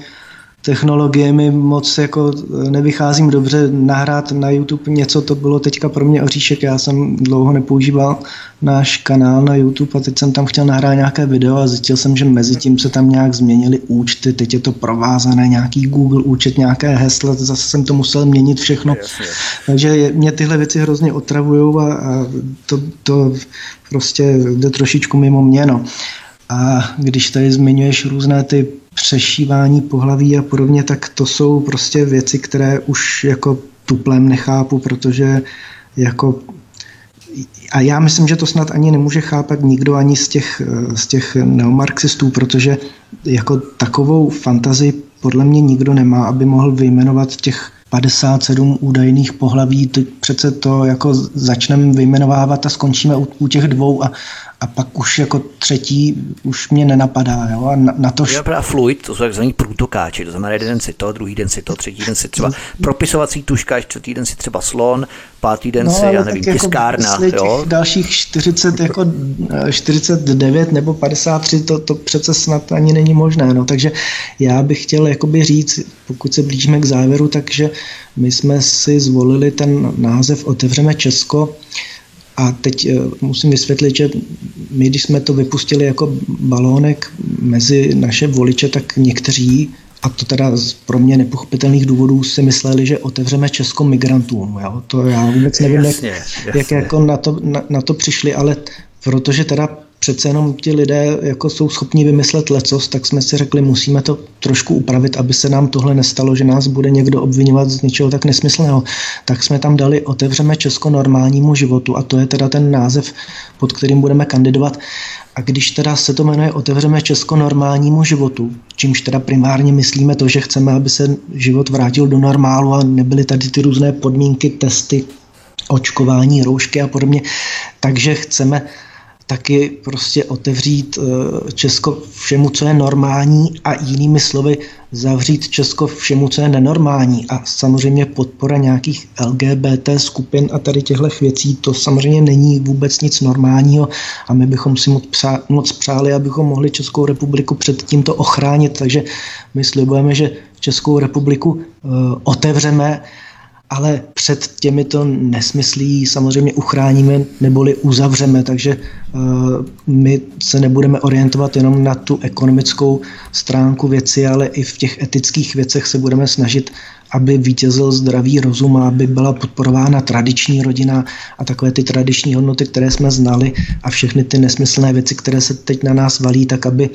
Speaker 2: technologiemi moc jako nevycházím dobře. Nahrát na YouTube něco, to bylo teďka pro mě oříšek. Já jsem dlouho nepoužíval náš kanál na YouTube a teď jsem tam chtěl nahrát nějaké video a zjistil jsem, že mezi tím se tam nějak změnily účty, teď je to provázané, nějaký Google účet, nějaké hesla, zase jsem to musel měnit všechno. Jasně. Takže mě tyhle věci hrozně otravují a, a to, to prostě jde trošičku mimo mě. No. A když tady zmiňuješ různé ty přešívání pohlaví a podobně, tak to jsou prostě věci, které už jako tuplem nechápu, protože jako a já myslím, že to snad ani nemůže chápat nikdo ani z těch, z těch neomarxistů, protože jako takovou fantazii podle mě nikdo nemá, aby mohl vyjmenovat těch 57 údajných pohlaví, teď přece to jako začneme vyjmenovávat a skončíme u, u těch dvou a, a pak už jako třetí už mě nenapadá. Jo? A na, na to...
Speaker 1: Je právě fluid, to jsou takzvaný průtokáči, to znamená jeden den si to, druhý den si to, třetí den si třeba propisovací tuška, čtvrtý den si třeba slon, pátý den no, si, já nevím, jako tiskárna. Jo?
Speaker 2: dalších 40, jako 49 nebo 53, to, to přece snad ani není možné. No. Takže já bych chtěl jakoby říct, pokud se blížíme k závěru, takže my jsme si zvolili ten název Otevřeme Česko, a teď eh, musím vysvětlit, že my, když jsme to vypustili jako balónek mezi naše voliče, tak někteří, a to teda z pro mě nepochopitelných důvodů, si mysleli, že otevřeme Česko migrantům. Jo? To já vůbec nevím, jasně, jak, jasně. jak jako na to, na, na to přišli, ale protože teda přece jenom ti lidé jako jsou schopni vymyslet lecos, tak jsme si řekli, musíme to trošku upravit, aby se nám tohle nestalo, že nás bude někdo obvinovat z něčeho tak nesmyslného. Tak jsme tam dali Otevřeme Česko normálnímu životu a to je teda ten název, pod kterým budeme kandidovat. A když teda se to jmenuje Otevřeme Česko normálnímu životu, čímž teda primárně myslíme to, že chceme, aby se život vrátil do normálu a nebyly tady ty různé podmínky, testy, očkování, roušky a podobně, takže chceme taky prostě otevřít eh, Česko všemu, co je normální a jinými slovy zavřít Česko všemu, co je nenormální. A samozřejmě podpora nějakých LGBT skupin a tady těchto věcí, to samozřejmě není vůbec nic normálního a my bychom si moc, přá, moc přáli, abychom mohli Českou republiku před tímto ochránit, takže my slibujeme, že Českou republiku uh, otevřeme ale před těmito nesmyslí samozřejmě uchráníme neboli uzavřeme, takže uh, my se nebudeme orientovat jenom na tu ekonomickou stránku věci, ale i v těch etických věcech se budeme snažit, aby vítězil zdravý rozum a aby byla podporována tradiční rodina a takové ty tradiční hodnoty, které jsme znali a všechny ty nesmyslné věci, které se teď na nás valí, tak aby,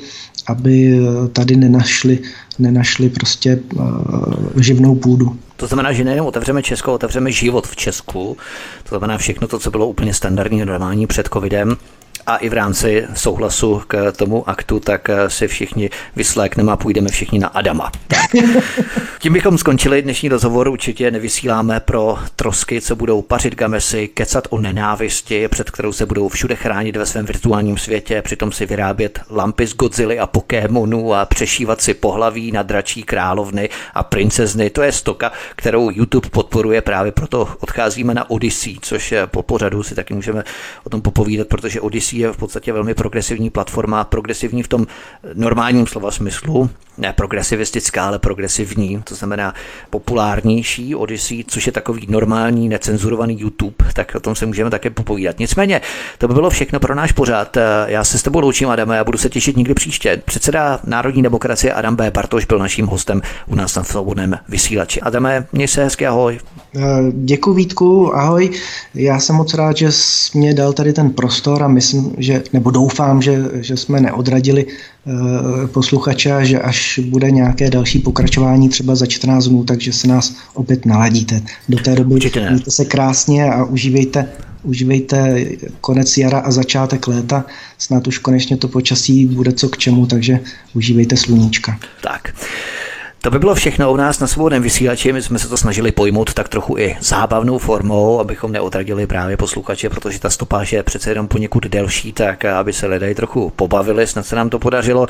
Speaker 2: aby tady nenašli, nenašli prostě uh, živnou půdu.
Speaker 1: To znamená, že nejenom otevřeme Česko, otevřeme život v Česku. To znamená všechno to, co bylo úplně standardní normální před covidem, a i v rámci souhlasu k tomu aktu, tak si všichni vyslékneme a půjdeme všichni na Adama. Tím bychom skončili dnešní rozhovor. Určitě nevysíláme pro trosky, co budou pařit gamesy, kecat o nenávisti, před kterou se budou všude chránit ve svém virtuálním světě, přitom si vyrábět lampy z Godzilla a Pokémonů a přešívat si pohlaví na dračí královny a princezny. To je stoka, kterou YouTube podporuje, právě proto odcházíme na Odyssey, což po pořadu si taky můžeme o tom popovídat, protože Odyssey je v podstatě velmi progresivní platforma, progresivní v tom normálním slova smyslu, ne progresivistická, ale progresivní, to znamená populárnější Odyssey, což je takový normální, necenzurovaný YouTube, tak o tom se můžeme také popovídat. Nicméně, to by bylo všechno pro náš pořád. Já se s tebou loučím, Adame, a budu se těšit někdy příště. Předseda Národní demokracie Adam B. Bartoš byl naším hostem u nás na svobodném vysílači. Adame, měj se hezky, ahoj.
Speaker 2: Eh, děkuji Vítku, ahoj. Já jsem moc rád, že jsi mě dal tady ten prostor a myslím, že, nebo doufám, že, že jsme neodradili posluchače, že až bude nějaké další pokračování třeba za 14 dnů, takže se nás opět naladíte. Do té doby mějte se krásně a užívejte, užívejte konec jara a začátek léta. Snad už konečně to počasí bude co k čemu, takže užívejte sluníčka.
Speaker 1: Tak. To by bylo všechno u nás na svobodném vysílači. My jsme se to snažili pojmout tak trochu i zábavnou formou, abychom neotradili právě posluchače, protože ta stopáž je přece jenom poněkud delší, tak aby se lidé trochu pobavili, snad se nám to podařilo.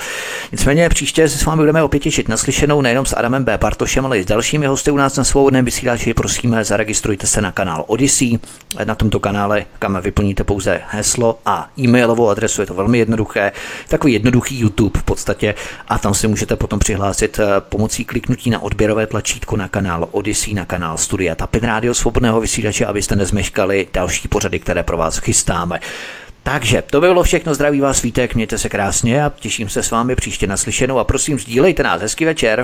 Speaker 1: Nicméně příště se s vámi budeme opět těšit naslyšenou nejenom s Adamem B. Bartošem, ale i s dalšími hosty u nás na svobodném vysílači. Prosíme, zaregistrujte se na kanál Odyssey. Na tomto kanále, kam vyplníte pouze heslo a e-mailovou adresu, je to velmi jednoduché. Takový jednoduchý YouTube v podstatě a tam si můžete potom přihlásit eh, pomocí kliknutí na odběrové tlačítko na kanál Odyssey, na kanál Studia Tapin Radio Svobodného vysílače, abyste nezmeškali další pořady, které pro vás chystáme. Takže to by bylo všechno, zdraví vás svítek, mějte se krásně a těším se s vámi příště naslyšenou a prosím sdílejte nás, hezký večer.